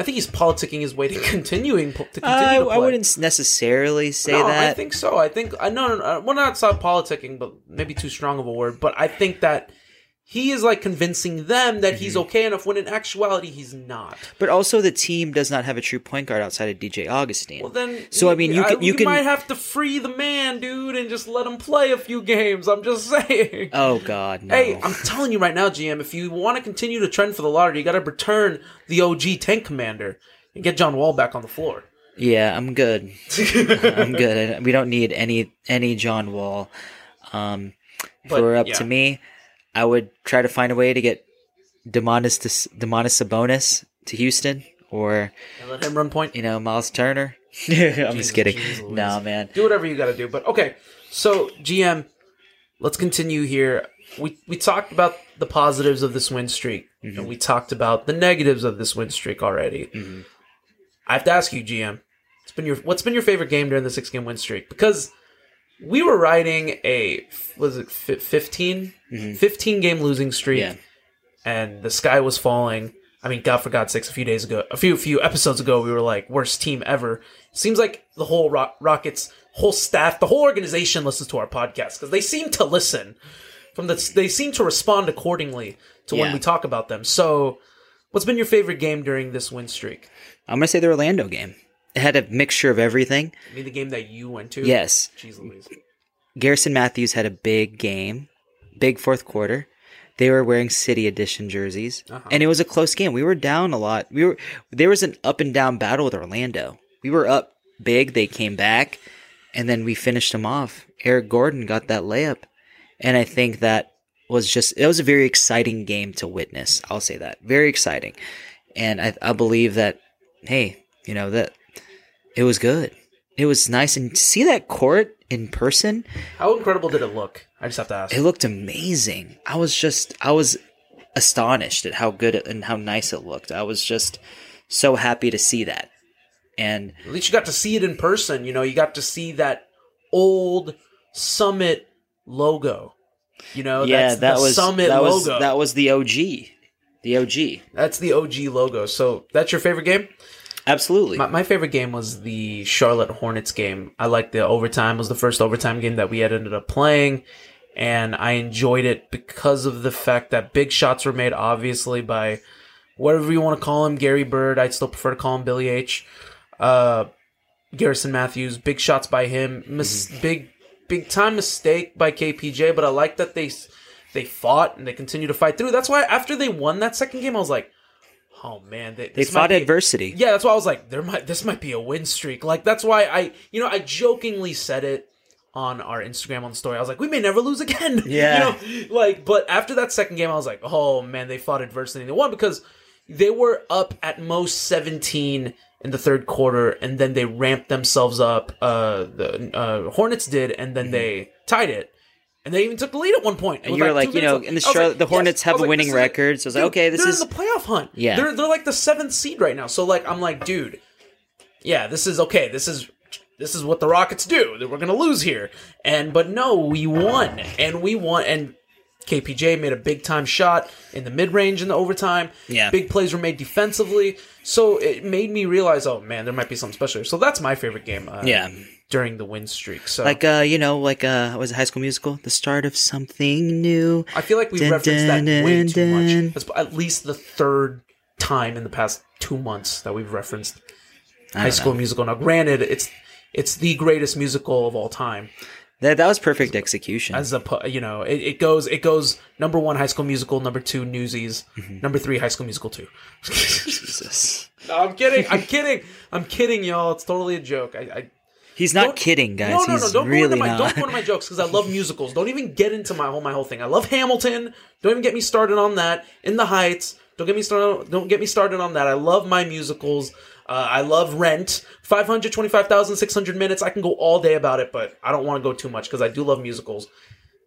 S2: I think he's politicking his way to *laughs* continuing to uh, continue
S5: I,
S2: to play.
S5: I wouldn't necessarily say
S2: no,
S5: that.
S2: I think so. I think I no, no, no well, not stop politicking, but maybe too strong of a word. But I think that he is like convincing them that he's
S5: Mm-hmm.
S2: okay enough when in actuality he's not.
S5: But also, the team does not have a true point guard outside of DJ Augustin.
S2: Well, then,
S5: so I mean, you can you can.
S2: might have to free the man, dude, and just let him play a few games. I'm just *laughs* saying.
S5: oh God, no.
S2: Hey, I'm telling you right now, GM, if you want to continue to trend for the lottery, you got to return the OG tank commander and get John Wall back on the floor.
S5: Yeah, I'm good. *laughs* I'm good. We don't need any any John Wall. Um, if
S2: But,
S5: it were up
S2: yeah.
S5: to me, I would try to find a way to get Domantas to Domantas Sabonis to Houston, or
S2: And let him run point.
S5: you know Miles Turner. *laughs* I'm just kidding.
S2: Jesus.
S5: No, man.
S2: Do whatever you got to do. But okay, so GM, let's continue here. We we talked about the positives of this win streak,
S5: Mm-hmm.
S2: and we talked about the negatives of this win streak already. I have to ask you, GM, it's been your what's been your favorite game during the six game win streak? Because we were riding a was it fi- 15? Mm-hmm. 15 game losing streak,
S5: Yeah.
S2: and the sky was falling. I mean, God for God's sakes, a few days ago, a few few episodes ago, we were like worst team ever. Seems like the whole Rock- Rockets, whole staff, the whole organization listens to our podcast because they seem to listen. From the, they seem to respond accordingly to when we talk about them. So, what's been your favorite game during this win streak?
S5: I'm gonna say the Orlando game. It had a mixture of everything.
S2: I mean, the game that you went to.
S5: Yes.
S2: Jeez Louise.
S5: Garrison Matthews had a big game, big fourth quarter. They were wearing City Edition jerseys,
S2: Uh-huh.
S5: and it was a close game. We were down a lot. We were there was an up and down battle with Orlando. We were up big. They came back, and then we finished them off. Eric Gordon got that layup, and I think that was just it was a very exciting game to witness. I'll say that very exciting. and I, I believe that hey, you know that it was good. It was nice, and to see that court in person,
S2: How incredible did it look? I just have to ask.
S5: it looked amazing. I was just I was astonished at how good it, and how nice it looked. I was just so happy to see that. And
S2: At least you got to see it in person. You know, you got to see that old Summit logo. You know,
S5: yeah,
S2: that's
S5: that
S2: the
S5: was
S2: Summit
S5: that was
S2: logo.
S5: that was the OG. The OG.
S2: That's the OG logo. So that's your favorite game?
S5: Absolutely.
S2: My, my favorite game was the Charlotte Hornets game. I liked the overtime. It was the first overtime game that we had ended up playing, and I enjoyed it because of the fact that big shots were made, obviously by whatever you want to call him, Gary Bird. I'd still prefer to call him Billy H. Uh, Garrison Matthews, big shots by him, mis- big big time mistake by KPJ. But I like that they they fought and they continue to fight through. That's why after they won that second game, I was like, oh man, they,
S5: They fought
S2: be-
S5: adversity.
S2: yeah, that's why I was like, there might this might be a win streak. Like that's why I you know I jokingly said it on our Instagram on the story. I was like, we may never lose again. *laughs*
S5: Yeah.
S2: you know, like but after that second game, I was like, oh man, they fought adversity. and They won because they were up at most seventeen in the third quarter, and then they ramped themselves up. Uh, the uh, Hornets did, and then they tied it. And they even took the lead at one point.
S5: And you were
S2: two
S5: like, you know, and the
S2: I
S5: Charlotte-
S2: like,
S5: the Hornets
S2: yes.
S5: have a
S2: like,
S5: winning
S2: this is it.
S5: record, so it's like,
S2: Dude,
S5: okay, this
S2: they're
S5: is-
S2: in the playoff hunt.
S5: Yeah.
S2: they're they're like the seventh seed right now. So like, I'm like, dude, yeah, this is okay. This is this is what the Rockets do. That we're gonna lose here, and but no, we won, and we won, and KPJ made a big time shot in the mid range in the overtime.
S5: Yeah.
S2: big plays were made defensively, so it made me realize, oh man, there might be something special. here. So that's my favorite game. Uh,
S5: Yeah.
S2: During the win streak. So
S5: Like uh, you know, like uh was it High School Musical? The start of something new.
S2: I feel like we
S5: Dun,
S2: referenced that
S5: dun,
S2: way
S5: dun,
S2: too much. That's at least the third time in the past two months that we've referenced High School
S5: know.
S2: Musical. Now, granted, it's it's the greatest musical of all time.
S5: That that was perfect execution.
S2: As a you know, it, it goes it goes number one High School Musical, number two Newsies,
S5: Mm-hmm.
S2: number three High School Musical two.
S5: Jesus. *laughs*
S2: No, I'm kidding. I'm kidding. I'm kidding, y'all. It's totally a joke. I, I
S5: He's not
S2: Don't-
S5: kidding, guys.
S2: No, no,
S5: He's
S2: no! Don't
S5: really
S2: go into my
S5: not.
S2: don't go into my jokes because I love musicals. Don't even get into my whole my whole thing. I love Hamilton. Don't even get me started on that. In the Heights. Don't get me started. Don't get me started on that. I love my musicals. Uh, I love Rent. Five hundred twenty-five thousand six hundred minutes. I can go all day about it, but I don't want to go too much because I do love musicals.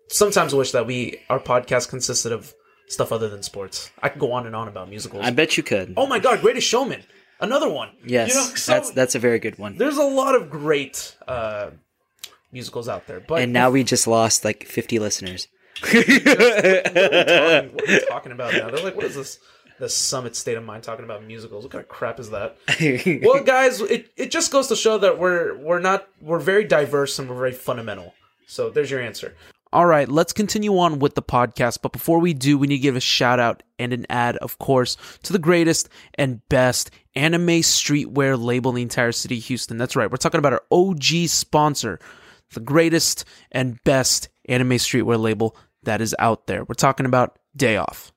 S2: Sometimes I wish that we our podcast consisted of stuff other than sports. I could go on and on about musicals.
S5: I bet you could.
S2: oh my god, Greatest Showman, another one.
S5: yes,
S2: You know, so-
S5: that's that's a very good one.
S2: there's a lot of great uh, musicals out there, but
S5: And now we just lost like 50 listeners.
S2: what are you talking about now? They're like, what is this? The summit state of mind talking about musicals. What kind of crap is that? *laughs* well, guys, it, it just goes to show that we're we're not we're very diverse and we're very fundamental. So there's your answer. All right, let's continue on with the podcast. But before we do, we need to give a shout out and an ad, of course, to the greatest and best anime streetwear label in the entire city of Houston. That's right. We're talking about our OG sponsor, the greatest and best anime streetwear label that is out there. We're talking about Day Off.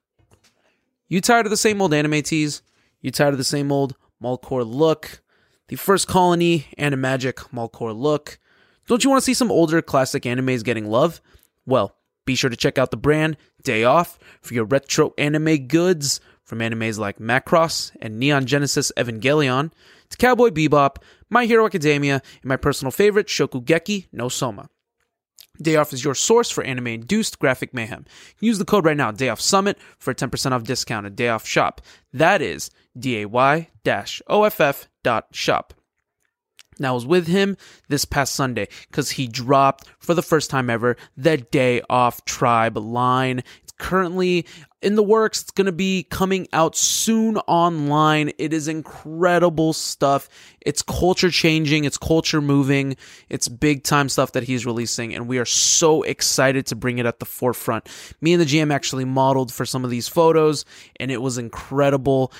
S2: You tired of the same old anime tees? You tired of the same old Malcore look? The first colony Animagic Malcore look? Don't you want to see some older classic animes getting love? Well, be sure to check out the brand Day Off for your retro anime goods from animes like Macross and Neon Genesis Evangelion to Cowboy Bebop, My Hero Academia, and my personal favorite Shokugeki no Soma. Day Off is your source for anime induced graphic mayhem. Use the code right now, Day Off Summit, for a 10% off discount at Day Off Shop. That is D A Y OFF dot shop. I was with him this past Sunday because he dropped for the first time ever the Day Off Tribe line. It's currently in the works. It's going to be coming out soon online. It is incredible stuff. It's culture changing, it's culture moving, it's big time stuff that he's releasing, and we are so excited to bring it at the forefront. Me and the GM actually modeled for some of these photos, and it was incredible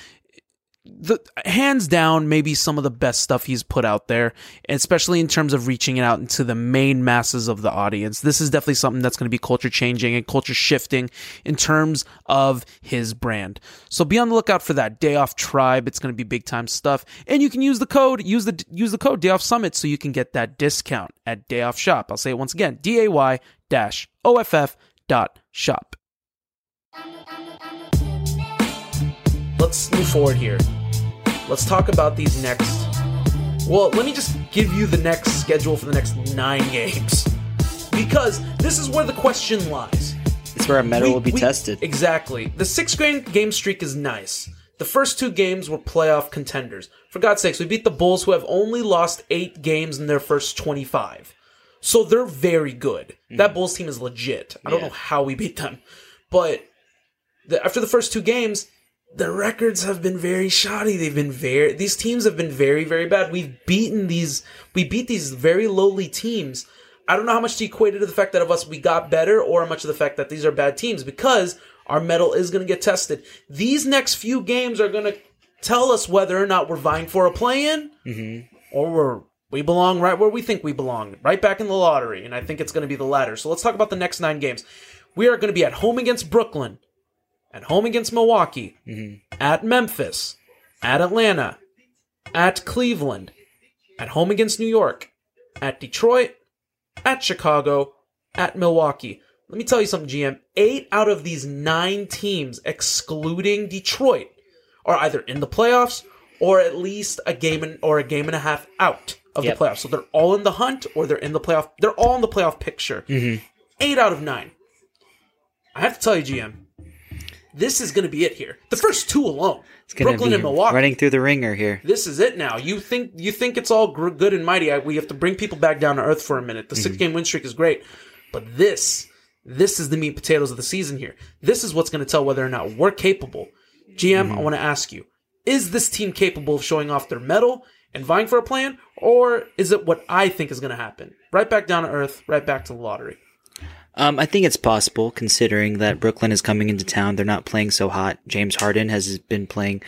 S2: the hands down maybe some of the best stuff he's put out there especially in terms of reaching it out into the main masses of the audience. This is definitely something that's going to be culture changing and culture shifting in terms of his brand. So be on the lookout for that. Day off tribe it's going to be big time stuff. And you can use the code use the use the code day off summit so you can get that discount at day off shop. I'll say it once again d-a-y dash off dot shop let's move forward here. Let's talk about these next. Well, let me just give you the next schedule for the next nine *laughs* games. Because this is where the question lies.
S5: It's where our mettle
S2: We-
S5: will be
S2: we-
S5: tested.
S2: Exactly. The six game game streak is nice. The first two games were playoff contenders. For God's sakes, we beat the Bulls, who have only lost eight games in their first 25. So they're very good. That mm. Bulls team is legit. I don't
S5: Yeah.
S2: know how we beat them. But the, after the first two games, the records have been very shoddy. They've been very, these teams have been very, very bad. We've beaten these, we beat these very lowly teams. I don't know how much to equate it to the fact that of us we got better or how much of the fact that these are bad teams because our mettle is going to get tested. These next few games are going to tell us whether or not we're vying for a play-in mm-hmm. or we're we belong right where we think we belong, right back in the lottery. And I think it's going to be the latter. So let's talk about the next nine games. We are going to be at home against Brooklyn, at home against Milwaukee, at Memphis, at Atlanta, at Cleveland, at home against New York, at Detroit, at Chicago, at Milwaukee. Let me tell you something, GM. Eight out of these nine teams, excluding Detroit, are either in the playoffs or at least a game and, or a game and a half out of
S5: Yep.
S2: the playoffs. So they're all in the hunt or they're in the playoff. They're all in the playoff picture. Mm-hmm. Eight out of nine. I have to tell you, GM, this is going to be it here. The first two alone,
S5: It's gonna
S2: Brooklyn and Milwaukee.
S5: running through the ringer here.
S2: This is it now. You think you think it's all gr- good and mighty. I, we have to bring people back down to earth for a minute. The six mm-hmm. game win streak is great, but this this is the meat and potatoes of the season here. This is what's going to tell whether or not we're capable. GM, mm-hmm. I want to ask you: Is this team capable of showing off their medal and vying for a plan, or is it what I think is going to happen? Right back down to earth, right back to the lottery.
S5: Um, I think it's possible considering that Brooklyn is coming into town. They're not playing so hot. James Harden has been playing.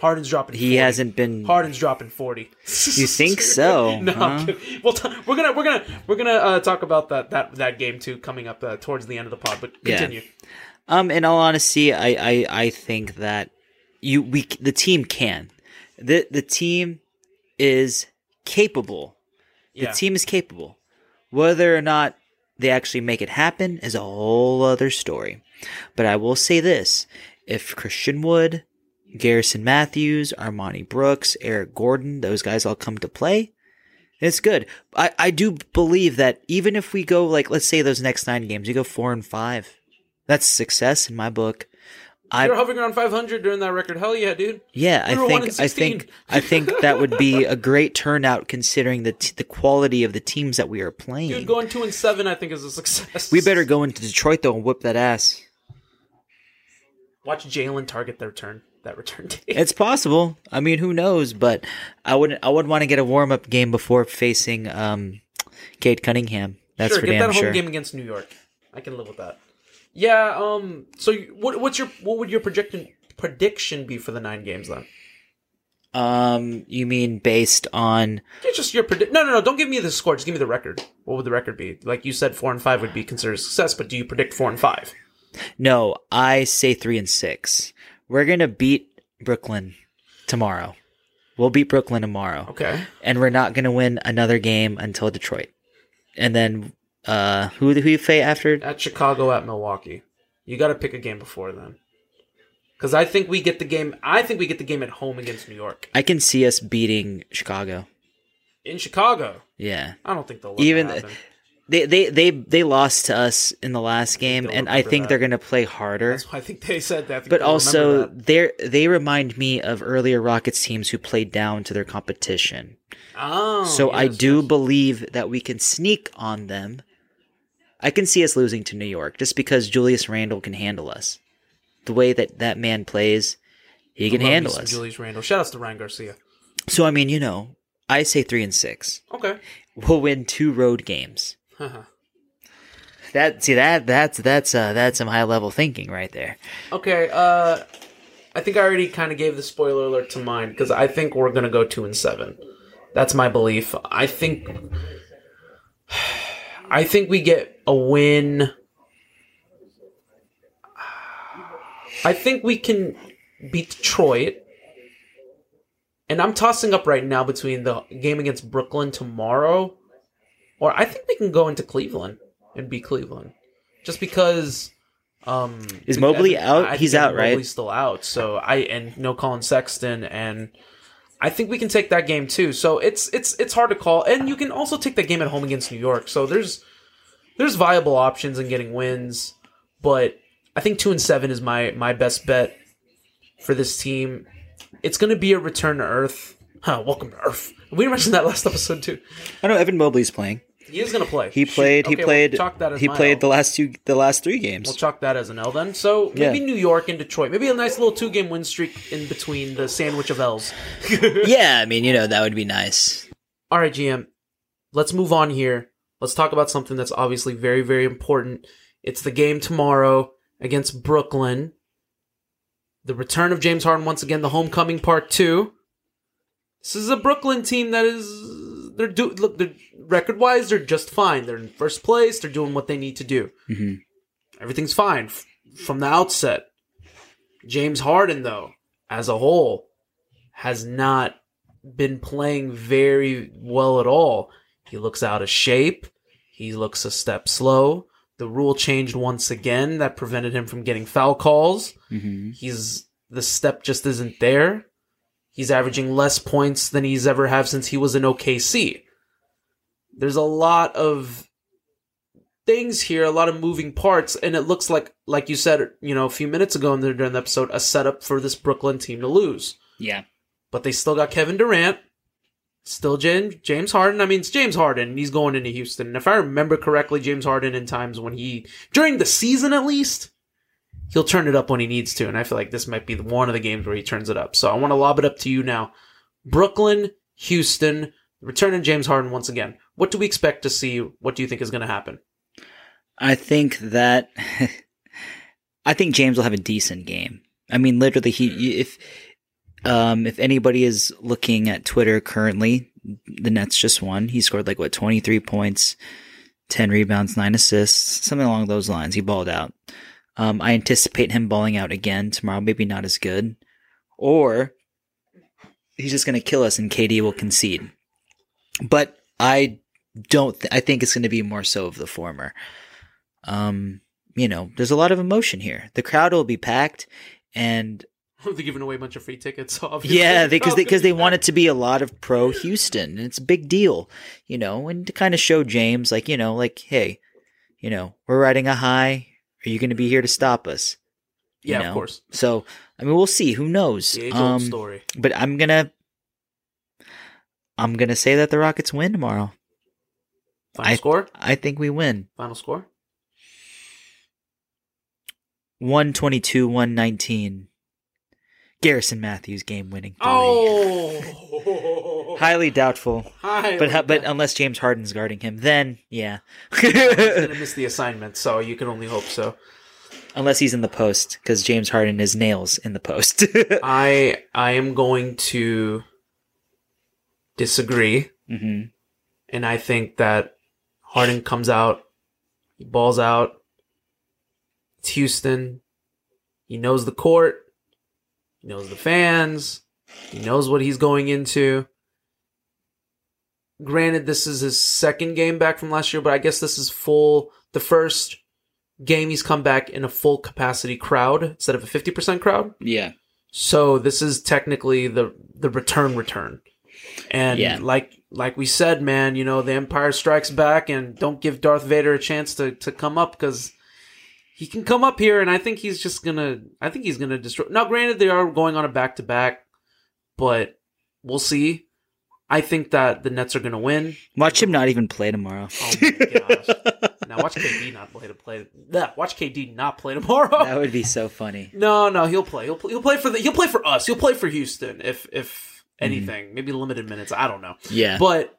S2: Harden's dropping. 40.
S5: He hasn't been.
S2: Harden's dropping forty.
S5: You *laughs* think so?
S2: no, I'm
S5: huh?
S2: kidding. Well, t- we're gonna we're gonna we're gonna uh, talk about that that that game too coming up uh, towards the end of the pod. But
S5: Yeah.
S2: continue.
S5: Um, in all honesty, I, I, I think that you we the team can. The the team is capable. The
S2: Yeah.
S5: team is capable. Whether or not they actually make it happen is a whole other story. But I will say this: if Christian Wood, Garrison Matthews, Armoni Brooks, Eric Gordon, those guys all come to play, it's good. I, I do believe that even if we go like let's say those next nine games, you go four and five, that's success in my book. I
S2: You're hovering around 500 during that record. Hell yeah, dude.
S5: yeah,
S2: We
S5: I think I think I think that would be *laughs* a great turnout considering the t- the quality of the teams that we are playing.
S2: Dude, going two and seven, I think is a success.
S5: we better go into Detroit though and whip that ass.
S2: watch Jalen target their return that return date.
S5: It's possible. I mean, who knows? But I wouldn't. I would want to get a warm up game before facing um, Cade Cunningham. That's
S2: sure,
S5: for
S2: get
S5: damn
S2: that home game against New York. I can live with that. Yeah. Um. So, what what's your what would your prediction prediction be for the nine games then?
S5: Um, you mean based on
S2: It's just your predict. No, no, no. Don't give me the score. Just give me the record. What would the record be? Like you said, four and five would be considered a success. But do you predict four and five?
S5: no? I say three and six. We're gonna beat Brooklyn tomorrow. We'll beat Brooklyn tomorrow.
S2: Okay.
S5: and we're not going to win another game until Detroit. And then uh who who you play after?
S2: At Chicago, at Milwaukee. You got to pick a game before then. Because I think we get the game. I think we get the game at home against New York
S5: I can see us beating Chicago.
S2: in Chicago.
S5: Yeah.
S2: I don't think they'll
S5: Even they they they they lost to us in the last game and I think
S2: that.
S5: they're going to play harder.
S2: That's why I think they said that.
S5: But also they they remind me of earlier Rockets teams who played down to their competition.
S2: oh,
S5: so I do
S2: yes.
S5: believe that we can sneak on them. I can see us losing to New York just because Julius Randle can handle us. The way that that man plays, he can handle us.
S2: Julius Randle. Shout outs to Ryan Garcia.
S5: So I mean, you know, I say three and six.
S2: Okay.
S5: We'll win two road games. That see that that's that's uh that's some high level thinking right there.
S2: Okay, uh I think I already kind of gave the spoiler alert to mine because I think we're gonna go two and seven. That's my belief. I think I think we get a win. I think we can beat Detroit. And I'm tossing up right now between the game against Brooklyn tomorrow, or I think we can go into Cleveland and beat Cleveland, just because Um,
S5: Is Mobley
S2: I-
S5: out?
S2: I
S5: He's out, right?
S2: Mobley's still out. So I and no Collin Sexton, and I think we can take that game too. So it's it's it's hard to call, and you can also take that game at home against New York. So there's there's viable options in getting wins, but I think two and seven is my my best bet for this team. It's going to be a return to earth. Huh, welcome to Earth. We mentioned that last *laughs* episode too.
S5: I know Evan Mobley's playing.
S2: He is going to play.
S5: He
S2: Shoot.
S5: played.
S2: Okay,
S5: he played.
S2: We'll chalk that as
S5: he played
S2: L.
S5: the last two, the last three games.
S2: We'll chalk that as an L then. So
S5: Yeah.
S2: maybe New York and Detroit. Maybe a nice little two game win streak in between the sandwich of L's. *laughs*
S5: yeah, I mean, you know, that would be nice.
S2: All right, GM. Let's move on here. Let's talk about something that's obviously very, very important. It's the game tomorrow against Brooklyn. The return of James Harden once again, the homecoming part two. This is a Brooklyn team that is they're do look they're record wise they're just fine. They're in first place. They're doing what they need to do.
S5: hmm
S2: Everything's fine f- from the outset. James Harden, though, as a whole, has not been playing very well at all. He looks out of shape. He looks a step slow. The rule changed once again that prevented him from getting foul calls.
S5: hmm
S2: He's the step just isn't there. He's averaging less points than he's ever have since he was in OKC. There's a lot of things here, a lot of moving parts, and it looks like, like you said, you know, a few minutes ago in the, during the episode, a setup for this Brooklyn team to lose.
S5: Yeah.
S2: But they still got Kevin Durant, still James James Harden. I mean, it's James Harden, and he's going into Houston. And if I remember correctly, James Harden in times when he during the season at least, he'll turn it up when he needs to. And I feel like this might be one of the games where he turns it up. So I want to lob it up to you now. Brooklyn, Houston, returning James Harden once again. What do we expect to see? What do you think is going to happen?
S5: I think that *laughs* I think James will have a decent game. I mean, literally, he if um if anybody is looking at Twitter currently, the Nets just won. He scored like what twenty three points, ten rebounds, nine assists, something along those lines. He balled out. Um, I anticipate him balling out again tomorrow. Maybe not as good, or he's just going to kill us and KD will concede. But I don't. Th- I think it's going to be more so of the former um, you know, there's a lot of emotion here. The crowd will be packed, and *laughs*
S2: They're giving away a bunch of free tickets. So *laughs* obviously
S5: yeah, because they, because
S2: could
S5: they want it to be a lot of pro Houston, and it's a big deal, you know, and to kind of show James, like, you know, like, hey, you know, we're riding a high. Are you going to be here to stop us? You
S2: Yeah, of course.
S5: So, I mean, we'll see. Who knows?
S2: The
S5: Um,
S2: story.
S5: But I'm gonna, I'm gonna say that the Rockets win tomorrow.
S2: Final
S5: I,
S2: score?
S5: I think we win.
S2: Final score?
S5: 122, 119. Garrison Matthews game winning. three. *laughs* Highly doubtful.
S2: Highly
S5: but but unless James Harden's guarding him, then yeah.
S2: he's gonna miss *laughs* the assignment, so you can only hope so.
S5: unless he's in the post, because James Harden is nails in the post. *laughs*
S2: I I am going to disagree,
S5: hmm
S2: and I think that Harden comes out, he balls out. It's Houston. He knows the court. He knows the fans. He knows what he's going into. Granted, this is his second game back from last year, but I guess this is full. The first game he's come back in a full capacity crowd instead of a 50% crowd.
S5: Yeah.
S2: So this is technically the the return return. And
S5: Yeah.
S2: like like we said, man, you know, the Empire strikes back and don't give Darth Vader a chance to to come up cuz he can come up here and I think he's just going to I think he's going to destroy. Now granted they are going on a back to back, but we'll see. I think that the Nets are going to win.
S5: Watch him not even play tomorrow.
S2: Oh my gosh. now watch KD not play to play. Yeah, watch KD not play tomorrow.
S5: that would be so funny. *laughs*
S2: No, no, he'll play. He'll play, he'll play for the he'll play for us. He'll play for Houston if if mm-hmm. anything, maybe limited minutes. I don't know.
S5: Yeah.
S2: But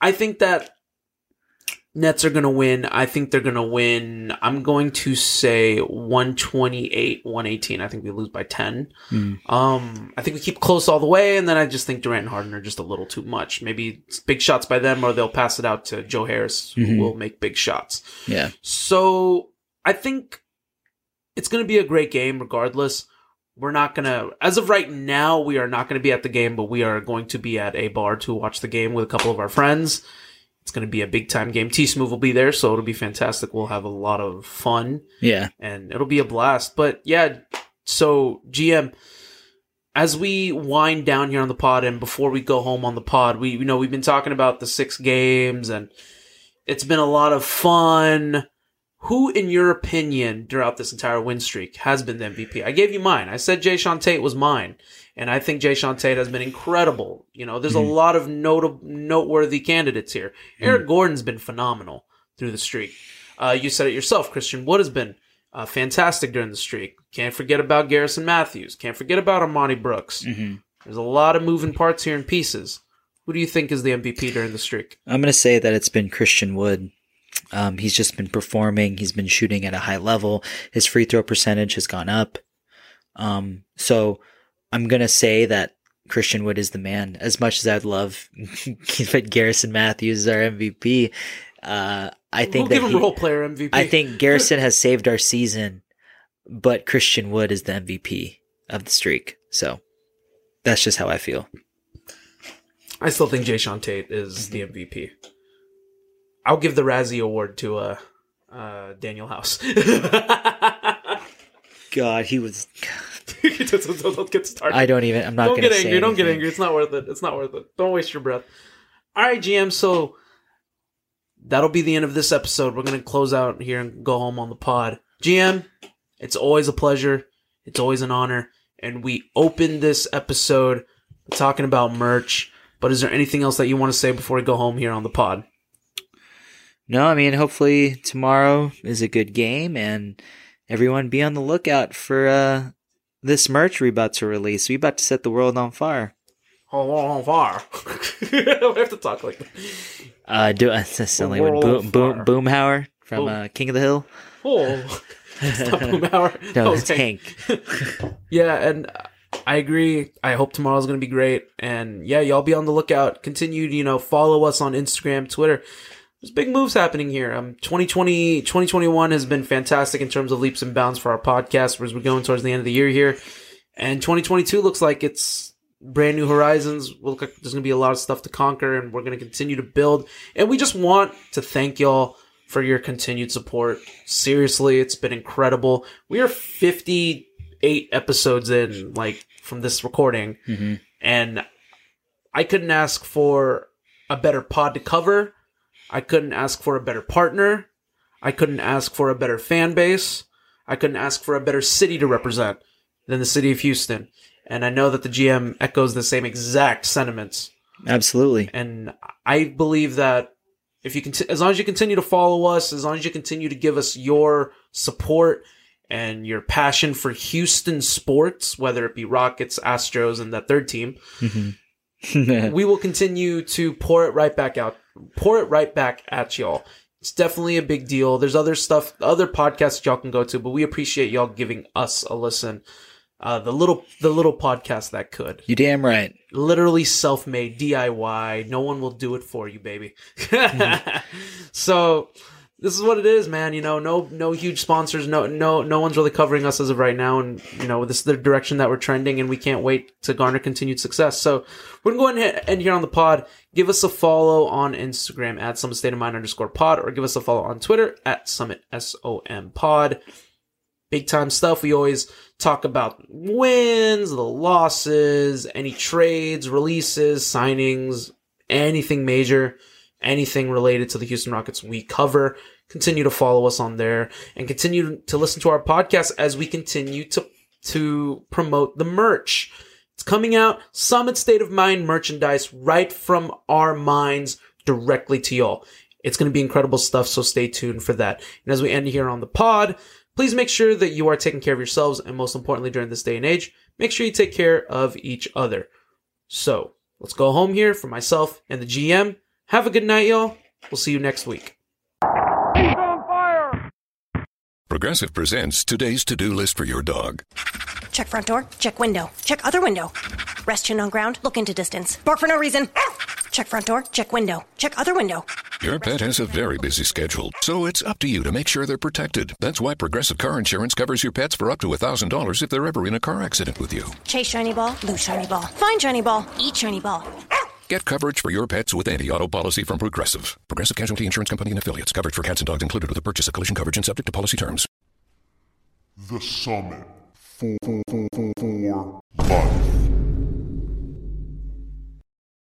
S2: I think that Nets are going to win. I think they're going to win. I'm going to say 128, 118. I think we lose by 10.
S5: Mm.
S2: Um, I think we keep close all the way, and then I just think Durant and Harden are just a little too much. Maybe big shots by them, or they'll pass it out to Joe Harris, who
S5: Mhm.
S2: will make big shots.
S5: Yeah.
S2: So I think it's going to be a great game regardless. We're not going to, as of right now, we are not going to be at the game, but we are going to be at a bar to watch the game with a couple of our friends. It's going to be a big time game. T Smooth will be there, so it'll be fantastic. We'll have a lot of fun
S5: Yeah.
S2: and it'll be a blast. But yeah, so GM, as we wind down here on the pod and before we go home on the pod, we you know we've been talking about the six games and it's been a lot of fun. Who, in your opinion, throughout this entire win streak, has been the MVP? I gave you mine. I said Jae'Sean Tate was mine, and I think Jae'Sean Tate has been incredible. You know, there's a lot of notable, noteworthy candidates here. Eric Gordon's been phenomenal through the streak. Uh, you said it yourself. Christian Wood has been uh, fantastic during the streak. Can't forget about Garrison Matthews. Can't forget about Armoni Brooks. There's a lot of moving parts here and pieces. Who do you think is the MVP during the streak?
S5: I'm going to say that it's been Christian Wood. Um, he's just been performing. He's been shooting at a high level. His free throw percentage has gone up. Um, so I'm going to say that Christian Wood is the man. As much as I'd love *laughs* but Garrison Matthews as our MVP, uh, I think
S2: we'll
S5: that
S2: give him
S5: he-
S2: role player MVP.
S5: I think Garrison has saved our season, but Christian Wood is the MVP of the streak. So that's just how I feel.
S2: I still think Jae'Sean Tate is the MVP. I'll give the Razzie Award to uh, uh, Daniel House. *laughs*
S5: God, he was.
S2: don't, don't- don't get started.
S5: I don't even. I'm not
S2: don't
S5: going to
S2: get
S5: say
S2: angry. Don't get angry. It's not worth it. It's not worth it. Don't waste your breath. All right, GM. So that'll be the end of this episode. We're gonna close out here and go home on the pod. GM, it's always a pleasure. It's always an honor. And we open this episode talking about merch. But is there anything else that you want to say before we go home here on the pod?
S5: No, I mean, hopefully tomorrow is a good game, and everyone be on the lookout for uh, this merch we're about to release. We about to set the world on fire.
S2: Oh, on fire. *laughs* we have to talk like that.
S5: Uh, do that's sound like when Boom, Boom. Boomhauer from
S2: Boom.
S5: uh, King of the Hill.
S2: Oh, *laughs* Boomhauer.
S5: No, it's Hank. *laughs*
S2: Yeah, and I agree. I hope tomorrow's going to be great. And yeah, y'all be on the lookout. Continue to, you know, follow us on Instagram, Twitter. There's big moves happening here. Um, 2020, 2021 has been fantastic in terms of leaps and bounds for our podcast as we're going towards the end of the year here. And 2022 looks like it's brand new horizons. Will look like there's going to be a lot of stuff to conquer and we're going to continue to build. And we just want to thank y'all for your continued support. Seriously, it's been incredible. We are 58 episodes in, like, from this recording.
S5: Mhm.
S2: And I couldn't ask for a better pod to cover. I couldn't ask for a better partner. I couldn't ask for a better fan base. I couldn't ask for a better city to represent than the city of Houston. And I know that the GM echoes the same exact sentiments.
S5: Absolutely.
S2: And I believe that if you can, as long as you continue to follow us, as long as you continue to give us your support and your passion for Houston sports, whether it be Rockets, Astros, and that third team, mm-hmm. *laughs* we will continue to pour it right back out, pour it right back at y'all. It's definitely a big deal. There's other stuff, other podcasts y'all can go to, but we appreciate y'all giving us a listen. Uh, the little, the little podcast that could
S5: You damn right.
S2: literally self-made DIY. No one will do it for you, baby. *laughs* so this is what it is, man. You know, no no huge sponsors, no no no one's really covering us as of right now, and you know this is the direction that we're trending, and we can't wait to garner continued success. So we're gonna go ahead and end here on the pod. Give us a follow on Instagram at Summit State of Mind underscore pod, or give us a follow on Twitter at Summit S O M Pod big time stuff. We always talk about wins, the losses, any trades, releases, signings, anything major, anything related to the Houston Rockets we cover. Continue to follow us on there and continue to listen to our podcast as we continue to to promote the merch. It's coming out Summit State of Mind merchandise right from our minds directly to y'all. It's going to be incredible stuff, so stay tuned for that. And as we end here on the pod, please make sure that you are taking care of yourselves and most importantly during this day and age, make sure you take care of each other. So, let's go home here for myself and the GM. Have a good night, y'all. We'll see you next week.
S14: Progressive presents today's to do list for your dog.
S15: Check front door. Check window. Check other window. Rest chin on ground. Look into distance. Bark for no reason. Check front door. Check window. Check other window.
S14: Your pet has a very busy schedule, so it's up to you to make sure they're protected. That's why Progressive Car Insurance covers your pets for up to $1,000 if they're ever in a car accident with you.
S15: Chase shiny ball. Lose shiny ball. Find shiny ball. Eat shiny ball.
S14: Get coverage for your pets with anti-auto policy from Progressive. Progressive Casualty Insurance Company and affiliates. Coverage for cats and dogs included with the purchase of collision coverage and subject to policy terms.
S16: The Summit for, for life.